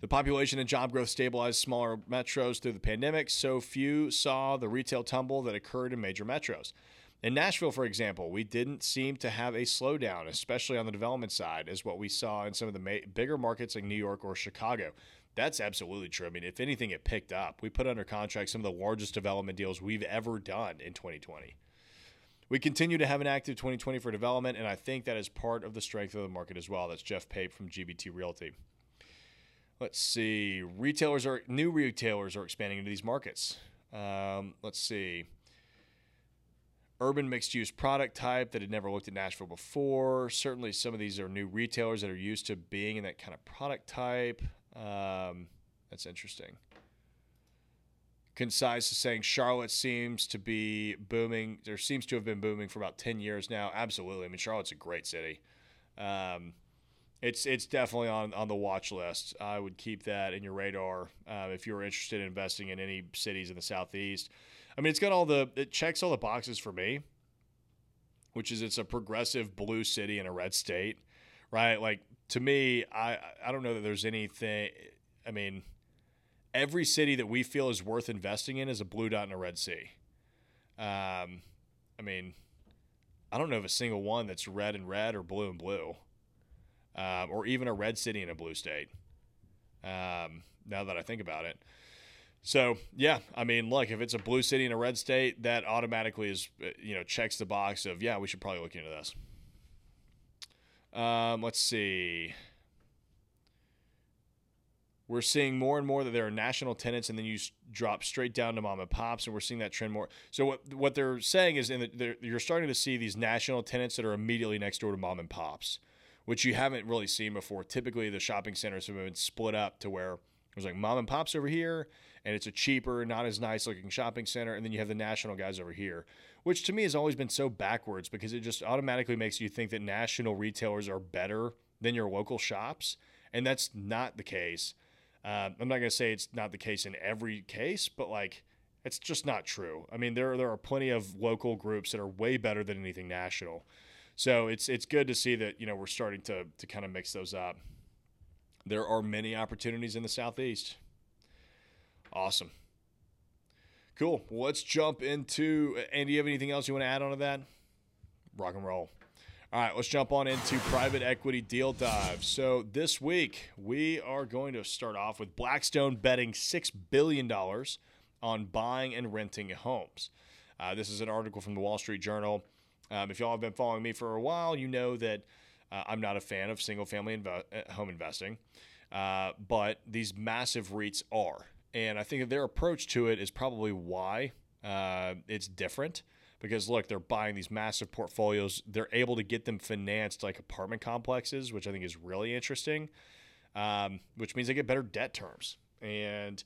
The population and job growth stabilized smaller metros through the pandemic, so few saw the retail tumble that occurred in major metros. In Nashville, for example, we didn't seem to have a slowdown, especially on the development side, as what we saw in some of the ma- bigger markets like New York or Chicago. That's absolutely true. I mean, if anything, it picked up. We put under contract some of the largest development deals we've ever done in 2020. We continue to have an active 2020 for development, and I think that is part of the strength of the market as well. That's Jeff Pape from GBT Realty. Let's see. Retailers are new retailers are expanding into these markets. Um, let's see. Urban mixed use product type that had never looked at Nashville before. Certainly, some of these are new retailers that are used to being in that kind of product type. Um, that's interesting. Concise is saying Charlotte seems to be booming. There seems to have been booming for about 10 years now. Absolutely. I mean, Charlotte's a great city. Um, it's it's definitely on, on the watch list. I would keep that in your radar uh, if you're interested in investing in any cities in the southeast. I mean, it's got all the it checks all the boxes for me, which is it's a progressive blue city in a red state, right? Like to me, I I don't know that there's anything. I mean, every city that we feel is worth investing in is a blue dot in a red sea. Um, I mean, I don't know of a single one that's red and red or blue and blue um, or even a red city in a blue state. Um, now that I think about it. So yeah, I mean, look, if it's a blue city in a red state, that automatically is uh, you know checks the box of yeah, we should probably look into this. Um, let's see. We're seeing more and more that there are national tenants, and then you drop straight down to mom and pops, and we're seeing that trend more. So what what they're saying is, in the, you're starting to see these national tenants that are immediately next door to mom and pops which you haven't really seen before. Typically, the shopping centers have been split up to where it was like mom and pops over here, and it's a cheaper, not as nice looking shopping center, and then you have the national guys over here, which to me has always been so backwards because it just automatically makes you think that national retailers are better than your local shops, and that's not the case. Uh, I'm not going to say it's not the case in every case, but like it's just not true. I mean, there there are plenty of local groups that are way better than anything national. So it's it's good to see that you know we're starting to to kind of mix those up. There are many opportunities in the southeast. Awesome. Cool. Well, let's jump into. And do you have anything else you want to add on to that? Rock and roll. All right, let's jump on into private equity deal dive. So this week we are going to start off with Blackstone betting six billion dollars on buying and renting homes. Uh, this is an article from the Wall Street Journal. Um, if y'all have been following me for a while, you know that uh, I'm not a fan of single family inv- uh, home investing, uh, but these massive REITs are. And I think their approach to it is probably why uh, it's different. Because look, they're buying these massive portfolios. They're able to get them financed like apartment complexes, which I think is really interesting. Um, which means they get better debt terms. And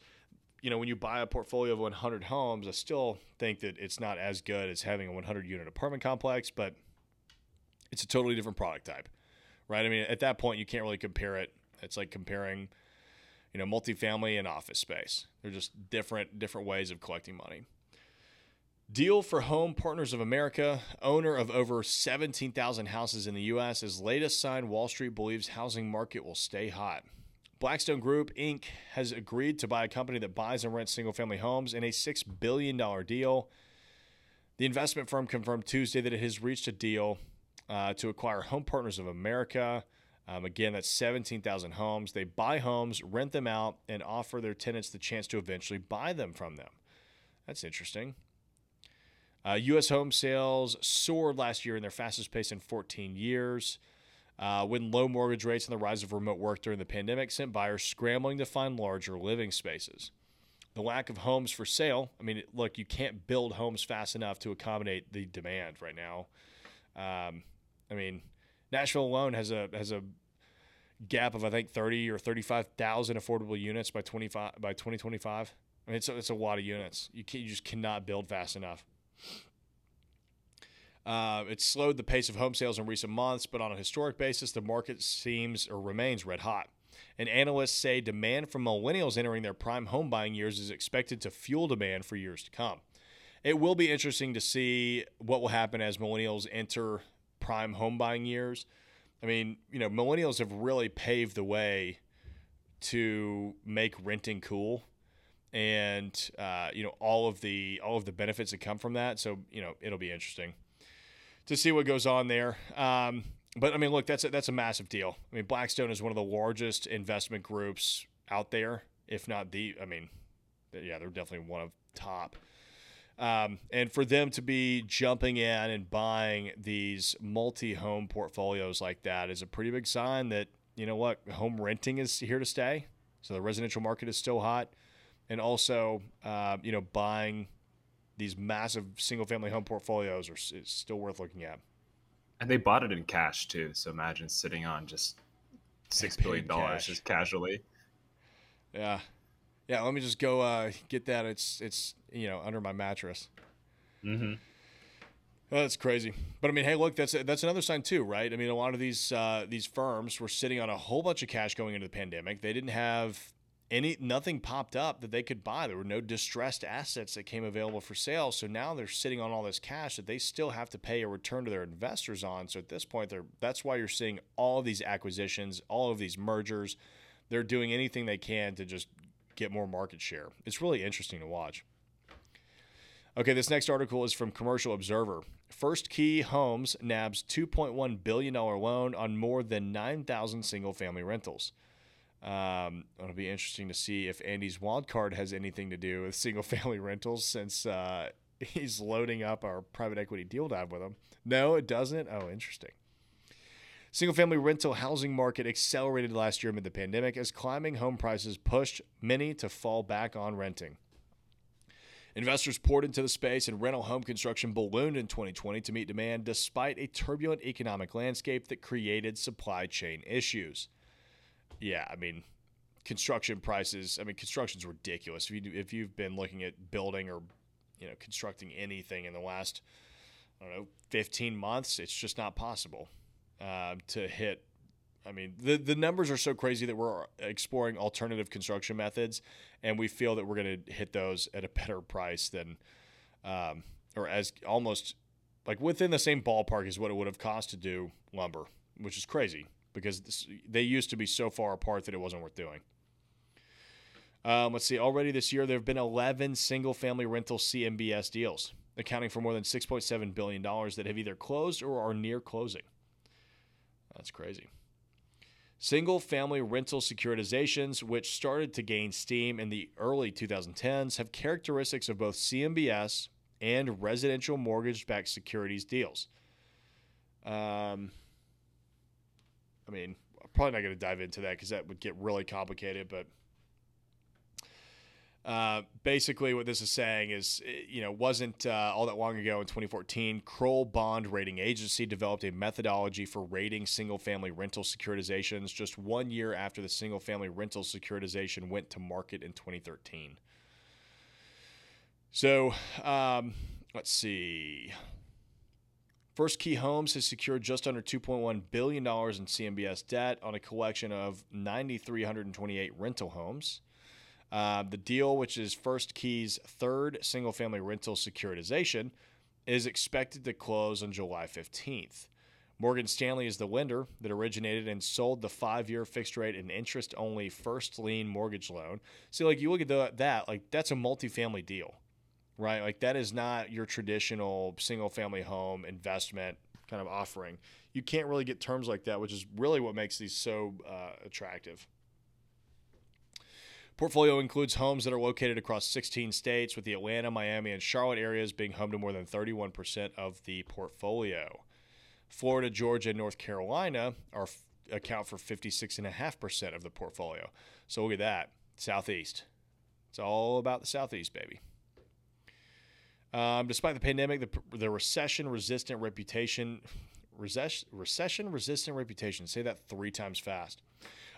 you know, when you buy a portfolio of 100 homes, I still think that it's not as good as having a 100 unit apartment complex, but it's a totally different product type, right? I mean, at that point, you can't really compare it. It's like comparing, you know, multifamily and office space. They're just different, different ways of collecting money. Deal for Home Partners of America, owner of over 17,000 houses in the U.S., is latest sign Wall Street believes housing market will stay hot. Blackstone Group Inc. has agreed to buy a company that buys and rents single family homes in a $6 billion deal. The investment firm confirmed Tuesday that it has reached a deal uh, to acquire Home Partners of America. Um, again, that's 17,000 homes. They buy homes, rent them out, and offer their tenants the chance to eventually buy them from them. That's interesting. Uh, U.S. home sales soared last year in their fastest pace in 14 years. Uh, when low mortgage rates and the rise of remote work during the pandemic sent buyers scrambling to find larger living spaces. The lack of homes for sale, I mean, look, you can't build homes fast enough to accommodate the demand right now. Um, I mean, Nashville alone has a has a gap of I think 30 or 35,000 affordable units by 25 by 2025. I mean, it's a, it's a lot of units. You can, you just cannot build fast enough. Uh, it's slowed the pace of home sales in recent months, but on a historic basis, the market seems or remains red hot. And analysts say demand from millennials entering their prime home buying years is expected to fuel demand for years to come. It will be interesting to see what will happen as millennials enter prime home buying years. I mean, you know, millennials have really paved the way to make renting cool and uh, you know all of the all of the benefits that come from that. So you know it'll be interesting to see what goes on there. Um, but I mean, look, that's a, that's a massive deal. I mean, Blackstone is one of the largest investment groups out there, if not the. I mean, yeah, they're definitely one of top. Um, and for them to be jumping in and buying these multi-home portfolios like that is a pretty big sign that you know what home renting is here to stay. So the residential market is still hot, and also uh, you know buying these massive single-family home portfolios are is still worth looking at. And they bought it in cash too. So imagine sitting on just six billion dollars just casually. Yeah, yeah. Let me just go uh, get that. It's it's you know under my mattress. Mm-hmm. that's crazy. But I mean, hey, look, that's that's another sign too, right? I mean, a lot of these uh, these firms were sitting on a whole bunch of cash going into the pandemic. They didn't have any nothing popped up that they could buy. There were no distressed assets that came available for sale. So now they're sitting on all this cash that they still have to pay a return to their investors on. So at this point, they're that's why you're seeing all of these acquisitions, all of these mergers. They're doing anything they can to just get more market share. It's really interesting to watch. Okay, this next article is from Commercial Observer. First Key Homes nabs $2.1 billion loan on more than 9,000 single family rentals. Um, it'll be interesting to see if Andy's wild card has anything to do with single family rentals since uh, he's loading up our private equity deal dive with him. No, it doesn't. Oh, interesting. Single family rental housing market accelerated last year amid the pandemic as climbing home prices pushed many to fall back on renting. Investors poured into the space and rental home construction ballooned in 2020 to meet demand despite a turbulent economic landscape that created supply chain issues yeah, I mean, construction prices. I mean, construction's ridiculous. If you if you've been looking at building or you know constructing anything in the last I don't know 15 months, it's just not possible uh, to hit. I mean, the the numbers are so crazy that we're exploring alternative construction methods, and we feel that we're going to hit those at a better price than, um, or as almost like within the same ballpark as what it would have cost to do lumber, which is crazy because this, they used to be so far apart that it wasn't worth doing. Um, let's see. Already this year, there have been 11 single family rental CMBS deals, accounting for more than $6.7 billion that have either closed or are near closing. That's crazy. Single family rental securitizations, which started to gain steam in the early 2010s, have characteristics of both CMBS and residential mortgage backed securities deals. Um, I mean, I'm probably not going to dive into that because that would get really complicated. But uh, basically, what this is saying is, you know, wasn't uh, all that long ago in 2014, Kroll Bond Rating Agency developed a methodology for rating single-family rental securitizations just one year after the single-family rental securitization went to market in 2013. So, um, let's see. First Key Homes has secured just under $2.1 billion in CMBS debt on a collection of 9,328 rental homes. Uh, the deal, which is First Key's third single family rental securitization, is expected to close on July 15th. Morgan Stanley is the lender that originated and sold the five year fixed rate and interest only first lien mortgage loan. So, like, you look at the, that, like, that's a multifamily deal right? Like that is not your traditional single family home investment kind of offering. You can't really get terms like that, which is really what makes these so uh, attractive. Portfolio includes homes that are located across 16 states, with the Atlanta, Miami, and Charlotte areas being home to more than 31% of the portfolio. Florida, Georgia, and North Carolina are account for 56.5% of the portfolio. So look at that. Southeast. It's all about the Southeast, baby. Um, despite the pandemic, the, the recession resistant reputation, recession resistant reputation, say that three times fast,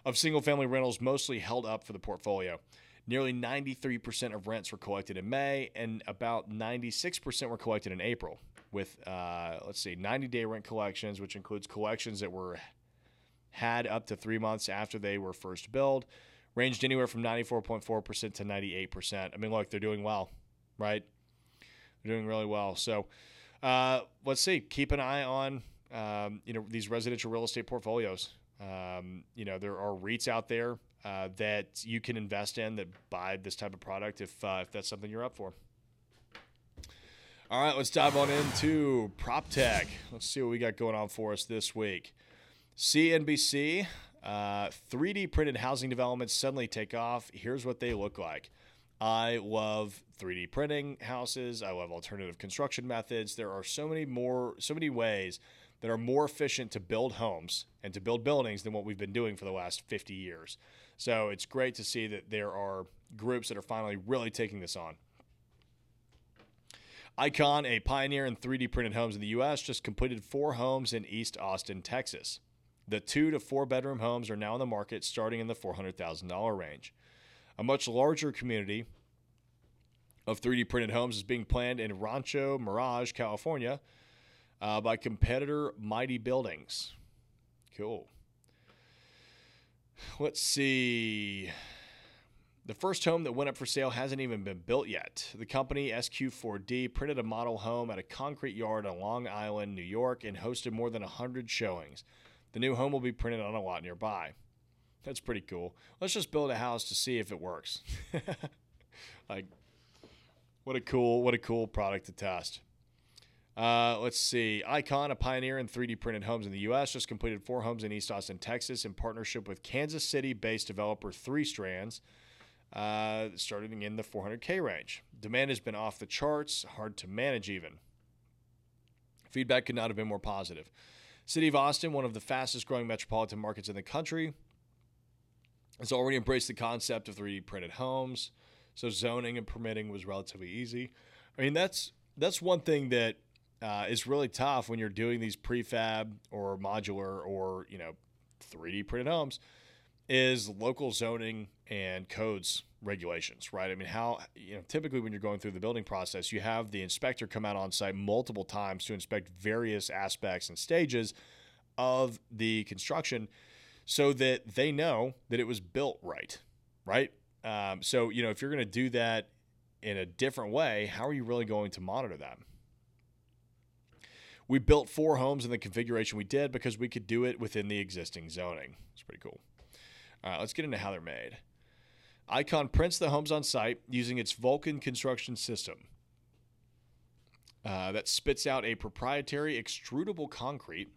of single family rentals mostly held up for the portfolio. Nearly 93% of rents were collected in May, and about 96% were collected in April, with, uh, let's see, 90 day rent collections, which includes collections that were had up to three months after they were first billed, ranged anywhere from 94.4% to 98%. I mean, look, they're doing well, right? They're doing really well. So uh, let's see. Keep an eye on um, you know these residential real estate portfolios. Um, you know there are REITs out there uh, that you can invest in that buy this type of product if uh, if that's something you're up for. All right, let's dive on into prop tech. Let's see what we got going on for us this week. CNBC, uh, 3D printed housing developments suddenly take off. Here's what they look like. I love 3D printing houses. I love alternative construction methods. There are so many more, so many ways that are more efficient to build homes and to build buildings than what we've been doing for the last 50 years. So it's great to see that there are groups that are finally really taking this on. Icon, a pioneer in 3D printed homes in the U.S., just completed four homes in East Austin, Texas. The two to four bedroom homes are now in the market starting in the $400,000 range. A much larger community of 3D printed homes is being planned in Rancho Mirage, California, uh, by competitor Mighty Buildings. Cool. Let's see. The first home that went up for sale hasn't even been built yet. The company SQ4D printed a model home at a concrete yard on Long Island, New York, and hosted more than 100 showings. The new home will be printed on a lot nearby. That's pretty cool. Let's just build a house to see if it works. like, what a cool, what a cool product to test. Uh, let's see. Icon, a pioneer in 3D printed homes in the U.S., just completed four homes in East Austin, Texas, in partnership with Kansas City-based developer Three Strands, uh, starting in the 400k range. Demand has been off the charts, hard to manage even. Feedback could not have been more positive. City of Austin, one of the fastest growing metropolitan markets in the country, has already embraced the concept of 3D printed homes. So zoning and permitting was relatively easy. I mean, that's that's one thing that uh, is really tough when you're doing these prefab or modular or you know 3D printed homes is local zoning and codes regulations, right? I mean, how you know typically when you're going through the building process, you have the inspector come out on site multiple times to inspect various aspects and stages of the construction so that they know that it was built right, right? Um, so, you know, if you're going to do that in a different way, how are you really going to monitor that? We built four homes in the configuration we did because we could do it within the existing zoning. It's pretty cool. All right, let's get into how they're made. Icon prints the homes on site using its Vulcan construction system uh, that spits out a proprietary extrudable concrete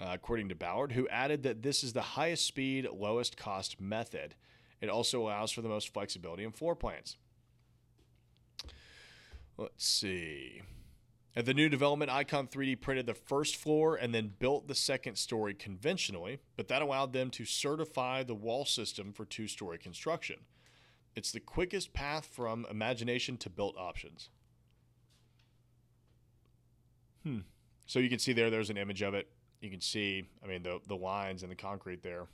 uh, according to Ballard, who added that this is the highest speed, lowest cost method. It also allows for the most flexibility in floor plans. Let's see. At the new development, Icon 3D printed the first floor and then built the second story conventionally, but that allowed them to certify the wall system for two story construction. It's the quickest path from imagination to built options. Hmm. So you can see there, there's an image of it you can see, I mean, the the lines and the concrete there,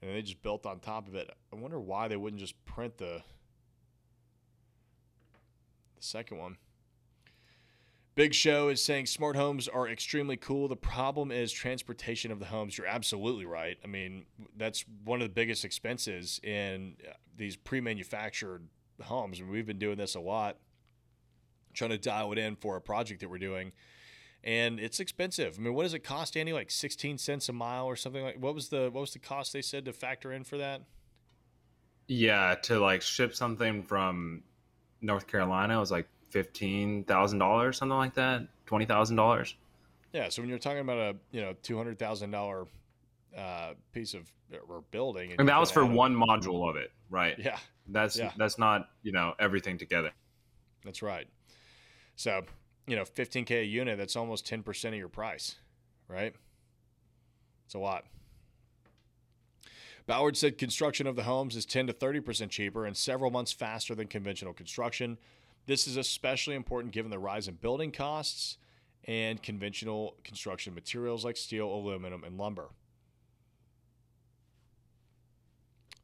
and they just built on top of it. I wonder why they wouldn't just print the the second one. Big Show is saying smart homes are extremely cool. The problem is transportation of the homes. You're absolutely right. I mean, that's one of the biggest expenses in uh, these pre-manufactured homes. I mean, we've been doing this a lot, trying to dial it in for a project that we're doing and it's expensive. I mean, what does it cost, Andy? Like sixteen cents a mile or something like. What was the what was the cost they said to factor in for that? Yeah, to like ship something from North Carolina was like fifteen thousand dollars, something like that, twenty thousand dollars. Yeah, so when you're talking about a you know two hundred thousand dollar uh, piece of or building. And, and that was for one module of it, right? Yeah, that's yeah. that's not you know everything together. That's right. So you know, 15k a unit. That's almost 10 percent of your price, right? It's a lot. Ballard said construction of the homes is 10 to 30 percent cheaper and several months faster than conventional construction. This is especially important given the rise in building costs and conventional construction materials like steel, aluminum, and lumber.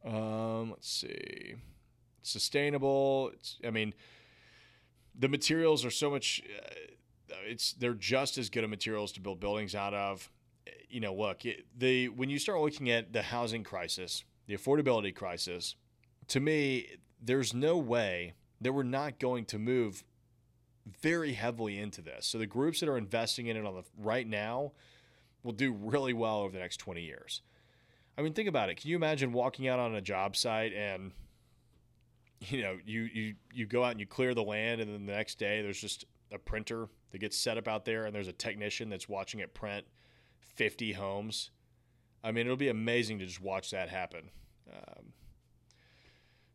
Um, let's see. Sustainable. It's, I mean, the materials are so much. Uh, it's they're just as good of materials to build buildings out of. You know, look, it, the when you start looking at the housing crisis, the affordability crisis, to me, there's no way that we're not going to move very heavily into this. So the groups that are investing in it on the right now will do really well over the next 20 years. I mean, think about it. Can you imagine walking out on a job site and you know, you you you go out and you clear the land and then the next day there's just a printer that gets set up out there and there's a technician that's watching it print 50 homes. I mean, it'll be amazing to just watch that happen. Um,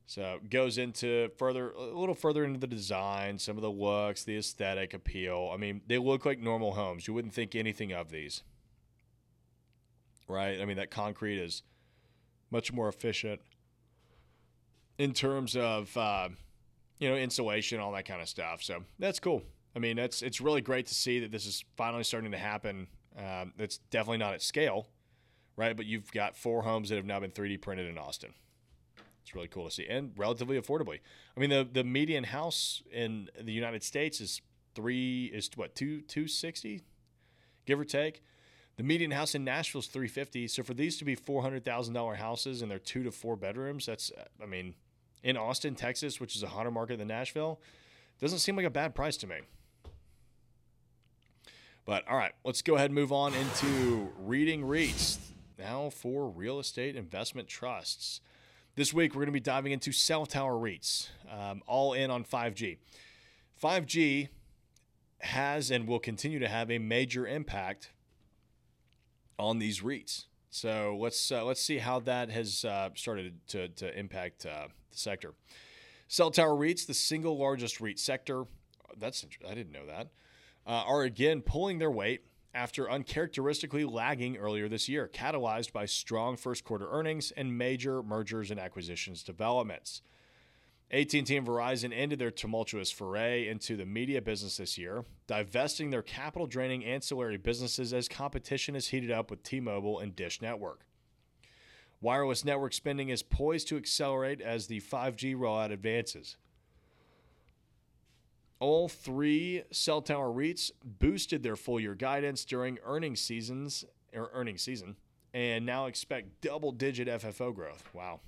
so goes into further a little further into the design, some of the looks, the aesthetic appeal. I mean, they look like normal homes. You wouldn't think anything of these. Right? I mean, that concrete is much more efficient in terms of uh, you know insulation, all that kind of stuff. So that's cool. I mean, that's it's really great to see that this is finally starting to happen. Um, it's definitely not at scale, right? But you've got four homes that have now been 3D printed in Austin. It's really cool to see and relatively affordably. I mean, the the median house in the United States is three is what two two sixty, give or take. The median house in Nashville is three fifty. So for these to be four hundred thousand dollar houses and they're two to four bedrooms, that's I mean, in Austin, Texas, which is a hotter market than Nashville, doesn't seem like a bad price to me. But all right, let's go ahead and move on into reading REITs now for real estate investment trusts. This week, we're going to be diving into cell tower REITs, um, all in on 5G. 5G has and will continue to have a major impact on these REITs. So let's uh, let's see how that has uh, started to, to impact uh, the sector. Cell tower REITs, the single largest REIT sector, that's I didn't know that, uh, are again pulling their weight after uncharacteristically lagging earlier this year, catalyzed by strong first quarter earnings and major mergers and acquisitions developments. AT&T and Verizon ended their tumultuous foray into the media business this year, divesting their capital-draining ancillary businesses as competition is heated up with T-Mobile and Dish Network. Wireless network spending is poised to accelerate as the 5G rollout advances. All three cell tower REITs boosted their full year guidance during earnings seasons or earnings season and now expect double digit FFO growth. Wow.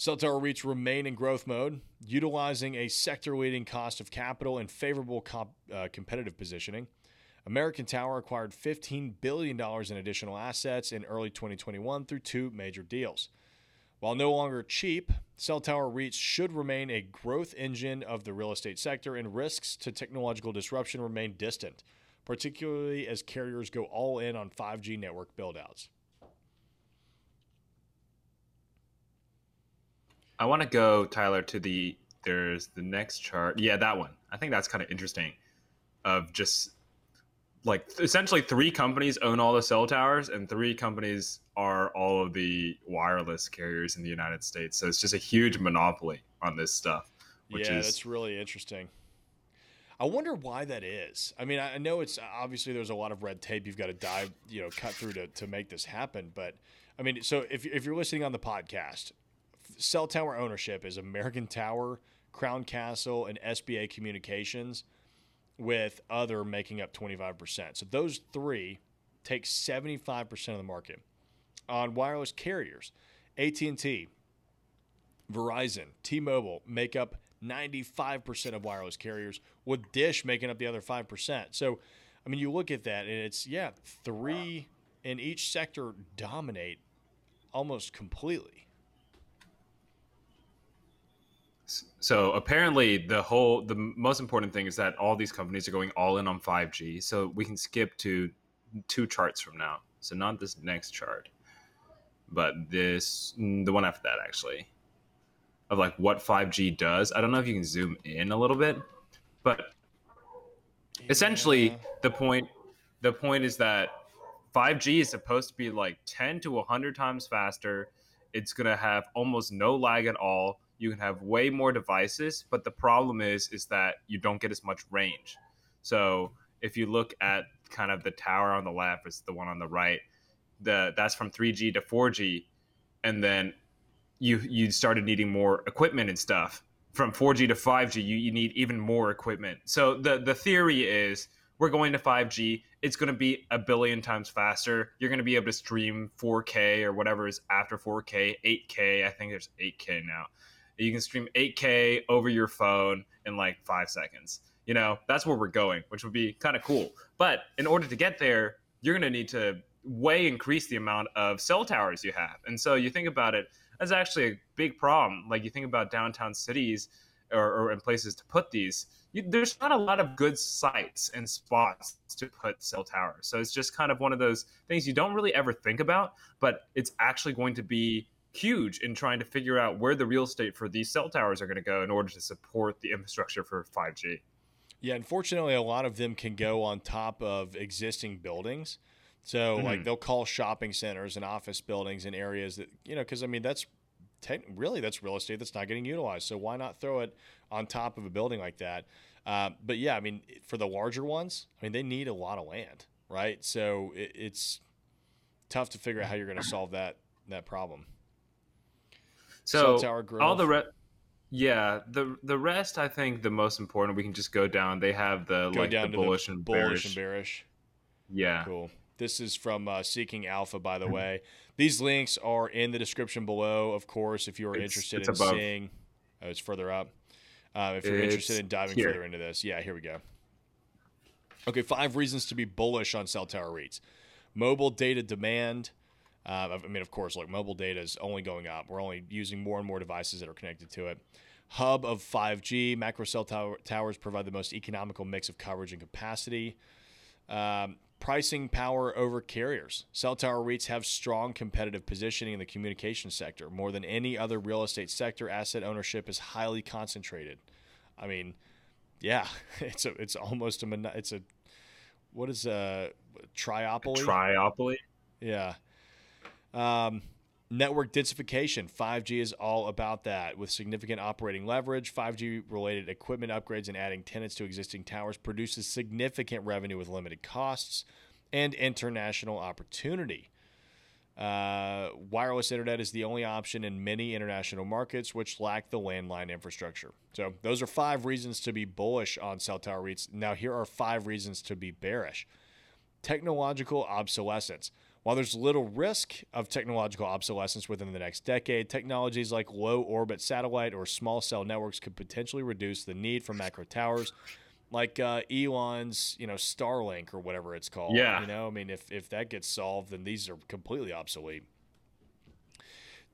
Cell tower REITs remain in growth mode, utilizing a sector leading cost of capital and favorable comp, uh, competitive positioning. American Tower acquired $15 billion in additional assets in early 2021 through two major deals. While no longer cheap, cell tower REITs should remain a growth engine of the real estate sector, and risks to technological disruption remain distant, particularly as carriers go all in on 5G network buildouts. I want to go, Tyler, to the there's the next chart. Yeah, that one. I think that's kind of interesting. Of just like essentially three companies own all the cell towers and three companies are all of the wireless carriers in the United States. So it's just a huge monopoly on this stuff. yeah, is... that's really interesting. I wonder why that is. I mean, I know it's obviously there's a lot of red tape you've got to dive, you know, cut through to, to make this happen. But I mean, so if, if you're listening on the podcast, cell tower ownership is American Tower, Crown Castle, and SBA Communications with other making up 25%. So those three take 75% of the market. On wireless carriers, AT&T, Verizon, T-Mobile make up 95% of wireless carriers with Dish making up the other 5%. So I mean you look at that and it's yeah, 3 in each sector dominate almost completely. So apparently, the whole the most important thing is that all these companies are going all in on 5G. So we can skip to two charts from now. So not this next chart, but this mm, the one after that actually of like what 5G does. I don't know if you can zoom in a little bit, but essentially the point the point is that 5G is supposed to be like 10 to 100 times faster. It's going to have almost no lag at all. You can have way more devices, but the problem is is that you don't get as much range. So, if you look at kind of the tower on the left, is the one on the right. The that's from 3G to 4G and then you you started needing more equipment and stuff. From 4G to 5G, you, you need even more equipment. So the the theory is we're going to 5G. It's going to be a billion times faster. You're going to be able to stream 4K or whatever is after 4K, 8K. I think there's 8K now. You can stream 8K over your phone in like five seconds. You know, that's where we're going, which would be kind of cool. But in order to get there, you're going to need to way increase the amount of cell towers you have. And so you think about it, that's actually a big problem. Like you think about downtown cities or, or in places to put these, you, there's not a lot of good sites and spots to put cell towers. So it's just kind of one of those things you don't really ever think about, but it's actually going to be huge in trying to figure out where the real estate for these cell towers are going to go in order to support the infrastructure for 5G. Yeah, unfortunately, a lot of them can go on top of existing buildings. So, like, Mhm. they'll call shopping centers and office buildings and areas that, you know, because I mean, that's tech really that's real estate that's not getting utilized. So, why not throw it on top of a building like that? Uh, but yeah, I mean, for the larger ones, I mean, they need a lot of land, right? So, it, it's tough to figure out how you're going to solve that that problem. So Cell tower growth. all the re- yeah, the the rest I think the most important we can just go down. They have the Go like the bullish the and bullish bearish. and bearish. yeah. Cool. This is from uh, Seeking Alpha, by the way. These links are in the description below, of course, if you are It's- interested it's in above. seeing. Oh, it's further up. Uh, if you're It's interested in diving here. further into this, yeah, here we go. Okay, five reasons to be bullish on cell tower REITs. Mobile data demand. Uh, I mean, of course, look, mobile data is only going up. We're only using more and more devices that are connected to it. Hub of 5G. Macro cell tower, towers provide the most economical mix of coverage and capacity. Um, pricing power over carriers. Cell tower REITs have strong competitive positioning in the communication sector. More than any other real estate sector, asset ownership is highly concentrated. I mean, yeah, it's a, it's almost a, it's a, what is a triopoly? Triopoly. Yeah. Um, network densification. 5G is all about that. With significant operating leverage, 5G related equipment upgrades and adding tenants to existing towers produces significant revenue with limited costs and international opportunity. Uh, wireless internet is the only option in many international markets which lack the landline infrastructure. So, those are five reasons to be bullish on cell tower REITs. Now, here are five reasons to be bearish technological obsolescence. While there's little risk of technological obsolescence within the next decade, technologies like low orbit satellite or small cell networks could potentially reduce the need for macro towers, like uh, Elon's, you know, Starlink or whatever it's called. Yeah. You know, I mean, if if that gets solved, then these are completely obsolete.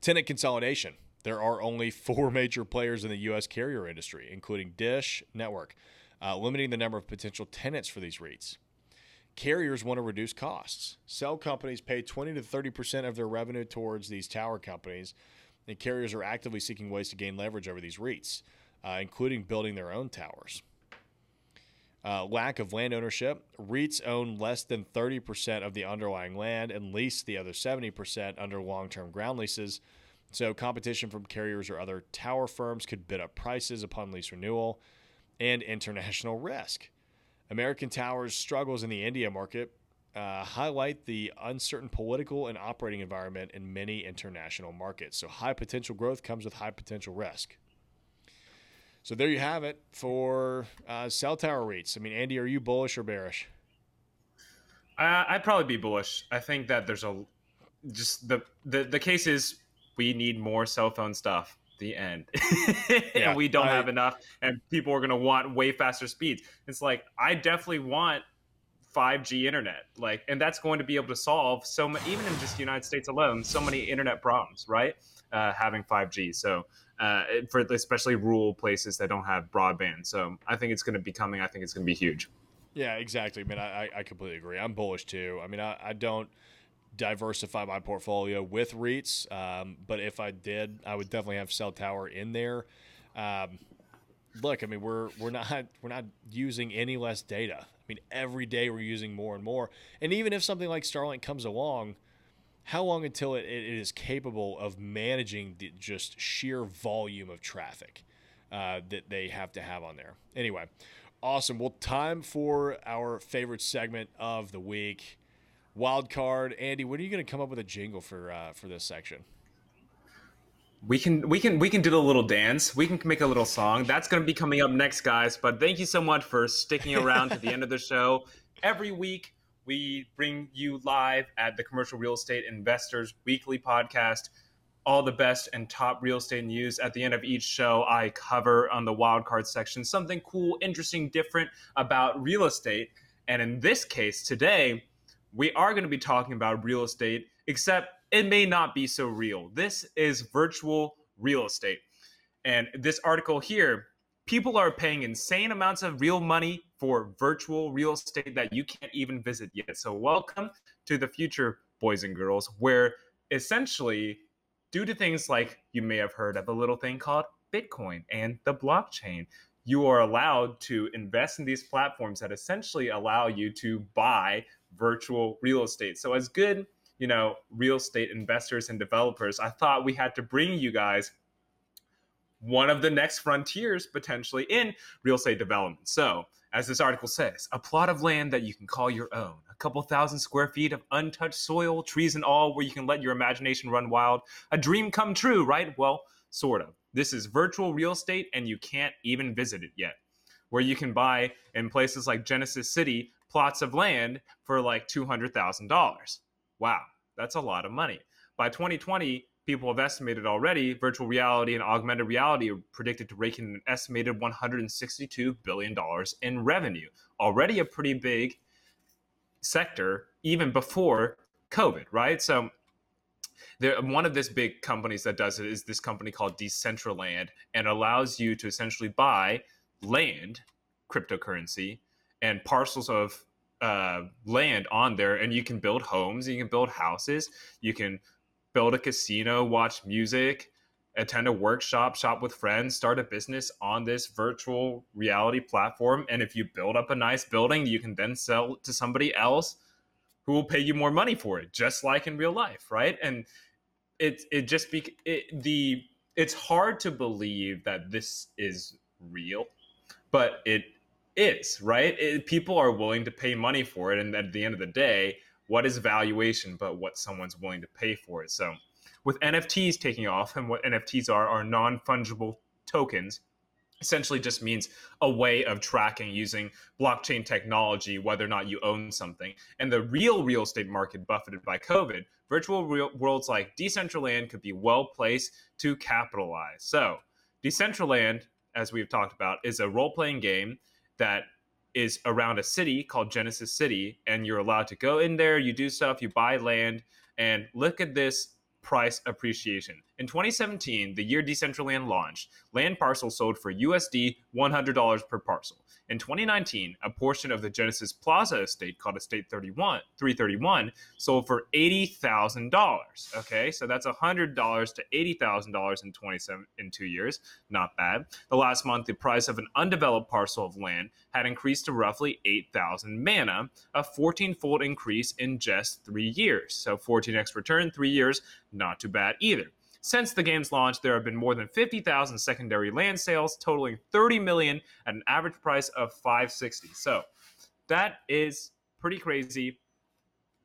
Tenant consolidation. There are only four major players in the U.S. carrier industry, including Dish Network, uh, limiting the number of potential tenants for these REITs carriers want to reduce costs. Cell companies pay 20 to 30% of their revenue towards these tower companies, and carriers are actively seeking ways to gain leverage over these REITs, uh, including building their own towers. Uh, lack of land ownership. REITs own less than 30% of the underlying land and lease the other 70% under long term ground leases. So, competition from carriers or other tower firms could bid up prices upon lease renewal and international risk. American Tower's struggles in the India market uh, highlight the uncertain political and operating environment in many international markets. So, high potential growth comes with high potential risk. So, there you have it for uh, cell tower REITs. I mean, Andy, are you bullish or bearish? Uh, I'd probably be bullish. I think that there's a just the the the case is we need more cell phone stuff. The end, Yeah, and we don't I- have enough, and people are gonna want way faster speeds. It's like I definitely want 5G internet, like, and that's going to be able to solve so many, even in just the United States alone, so many internet problems, right? Uh, having 5G, so uh, for especially rural places that don't have broadband. So I think it's going to be coming. I think it's going to be huge. Yeah, exactly. I mean, I, I- I completely agree. I'm bullish too. I mean, I, I don't diversify my portfolio with REITs, um, but if I did, I would definitely have cell tower in there. Um, look, I mean, we're we're not we're not using any less data. I mean, every day we're using more and more. And even if something like Starlink comes along, how long until it, it is capable of managing the just sheer volume of traffic uh, that they have to have on there? Anyway, awesome. Well, time for our favorite segment of the week, wild card. Andy, when are you going to come up with a jingle for uh, for this section? We can we can we can do a little dance. We can make a little song. That's going to be coming up next, guys. But thank you so much for sticking around to the end of the show. Every week we bring you live at the Commercial Real Estate Investors Weekly Podcast. All the best and top real estate news. At the end of each show, I cover on the wildcard section something cool, interesting, different about real estate. And in this case, today, we are going to be talking about real estate, except it may not be so real. This is virtual real estate. And this article here, people are paying insane amounts of real money for virtual real estate that you can't even visit yet. So, welcome to the future, boys and girls, where essentially, due to things like you may have heard of a little thing called Bitcoin and the blockchain, you are allowed to invest in these platforms that essentially allow you to buy virtual real estate. So, as good you know, real estate investors and developers, I thought we had to bring you guys one of the next frontiers potentially in real estate development. So, as this article says, a plot of land that you can call your own, a couple thousand square feet of untouched soil, trees and all, where you can let your imagination run wild. A dream come true, right? Well, sort of. This is virtual real estate, and you can't even visit it yet. Where you can buy in places like Genesis City plots of land for like $200,000. Wow, that's a lot of money. By 2020, people have estimated already virtual reality and augmented reality are predicted to rake in an estimated $162 billion in revenue. Already a pretty big sector, even before COVID, right? So, there, one of this big companies that does it is this company called Decentraland and allows you to essentially buy land, cryptocurrency, and parcels of uh, land on there, and you can build homes, you can build houses, you can build a casino, watch music, attend a workshop, shop with friends, start a business on this virtual reality platform. And if you build up a nice building, you can then sell to somebody else who will pay you more money for it, just like in real life, right? And it it just be it, the it's hard to believe that this is real, but it is, right? It, people are willing to pay money for it. And at the end of the day, what is valuation but what someone's willing to pay for it? So, with NFTs taking off, and what NFTs are, are non fungible tokens, essentially just means a way of tracking using blockchain technology whether or not you own something. And the real real estate market buffeted by COVID, virtual real worlds like Decentraland could be well placed to capitalize. So, Decentraland, as we've talked about, is a role playing game that is around a city called Genesis City, and you're allowed to go in there, you do stuff, you buy land, and look at this price appreciation. In 2017, the year Decentraland launched, land parcels sold for USD $100 per parcel. In 2019, a portion of the Genesis Plaza estate called Estate 31, 331 sold for $80,000. Okay, so that's $100 to $80,000 in 27 in 2 years. Not bad. The last month the price of an undeveloped parcel of land had increased to roughly 8,000 mana, a 14-fold increase in just 3 years. So 14x return 3 years, not too bad either. Since the game's launch, there have been more than 50,000 secondary land sales, totaling 30 million at an average price of 560. So that is pretty crazy.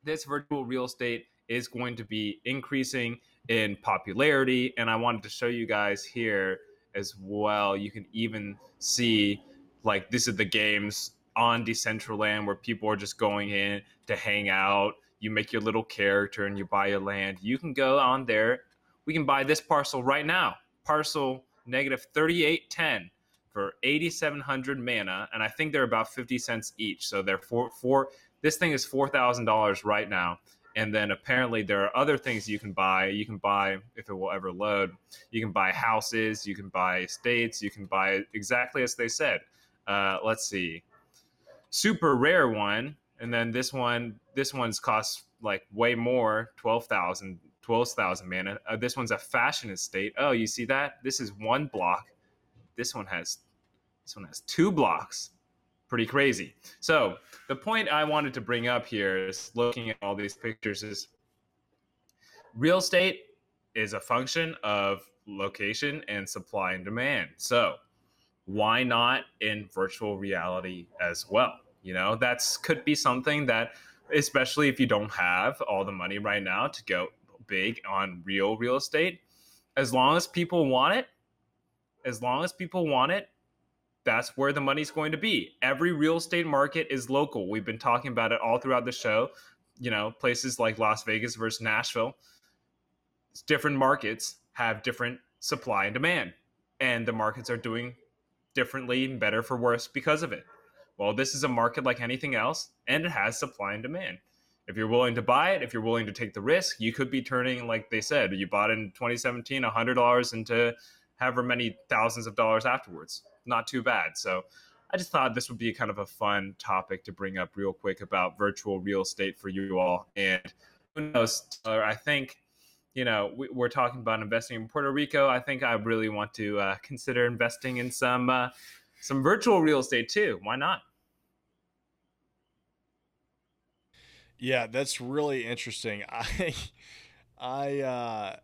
This virtual real estate is going to be increasing in popularity, and I wanted to show you guys here as well. You can even see like this is the games on Decentraland where people are just going in to hang out. You make your little character and you buy your land. You can go on there we can buy this parcel right now. Parcel negative 3810 for 8700 mana and I think they're about 50 cents each. So they're for for this thing is $4,000 right now. And then apparently there are other things you can buy. You can buy if it will ever load. You can buy houses, you can buy estates, you can buy exactly as they said. Uh, let's see. Super rare one and then this one this one's costs like way more 12,000 12,000 mana. Uh, this one's a fashion estate. Oh, you see that? This is one block. This one has this one has two blocks. Pretty crazy. So, the point I wanted to bring up here is looking at all these pictures is real estate is a function of location and supply and demand. So, why not in virtual reality as well? You know, that's could be something that especially if you don't have all the money right now to go big on real real estate, as long as people want it, as long as people want it, that's where the money's going to be. Every real estate market is local. We've been talking about it all throughout the show. You know, places like Las Vegas versus Nashville, different markets have different supply and demand, and the markets are doing differently and better for worse because of it. Well, this is a market like anything else, and it has supply and demand. If you're willing to buy it, if you're willing to take the risk, you could be turning, like they said, you bought in 2017, $100 into however many thousands of dollars afterwards. Not too bad. So I just thought this would be kind of a fun topic to bring up real quick about virtual real estate for you all. And who knows, I think you know, we, are talking about investing in Puerto Rico. I think I really want to uh, consider investing in some uh, some virtual real estate too. Why not? Yeah, that's really interesting. I, I, uh,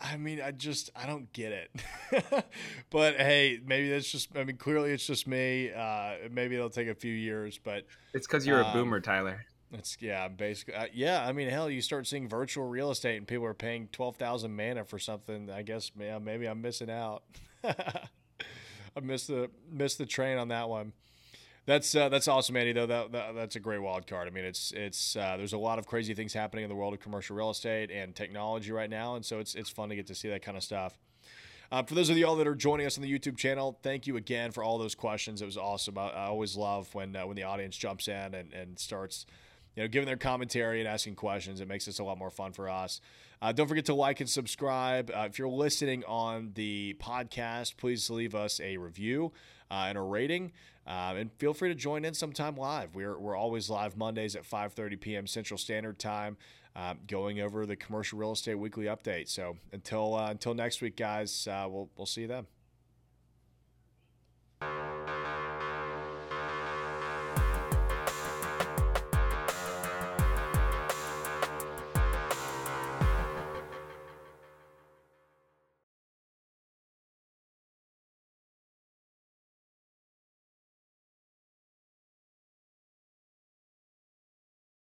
I mean, I just I don't get it. but hey, maybe that's just. I mean, clearly it's just me. Uh, maybe it'll take a few years, but it's because you're um, a boomer, Tyler. It's yeah, basically uh, yeah. I mean, hell, you start seeing virtual real estate and people are paying twelve thousand mana for something. I guess yeah, maybe I'm missing out. I missed the missed the train on that one. That's uh, that's awesome, Andy. Though that, that, that's a great wild card. I mean, it's it's uh, there's a lot of crazy things happening in the world of commercial real estate and technology right now, and so it's it's fun to get to see that kind of stuff. Uh, for those of y'all that are joining us on the YouTube channel, thank you again for all those questions. It was awesome. I, I always love when uh, when the audience jumps in and, and starts you know, giving their commentary and asking questions. It makes this a lot more fun for us. Uh, don't forget to like and subscribe. Uh, if you're listening on the podcast, please leave us a review uh, and a rating. Um, and feel free to join in sometime live. We're, we're always live Mondays at 5:30 p.m. Central Standard Time, uh, going over the Commercial Real Estate Weekly Update. So until uh, until next week, guys, uh, we'll we'll see you then.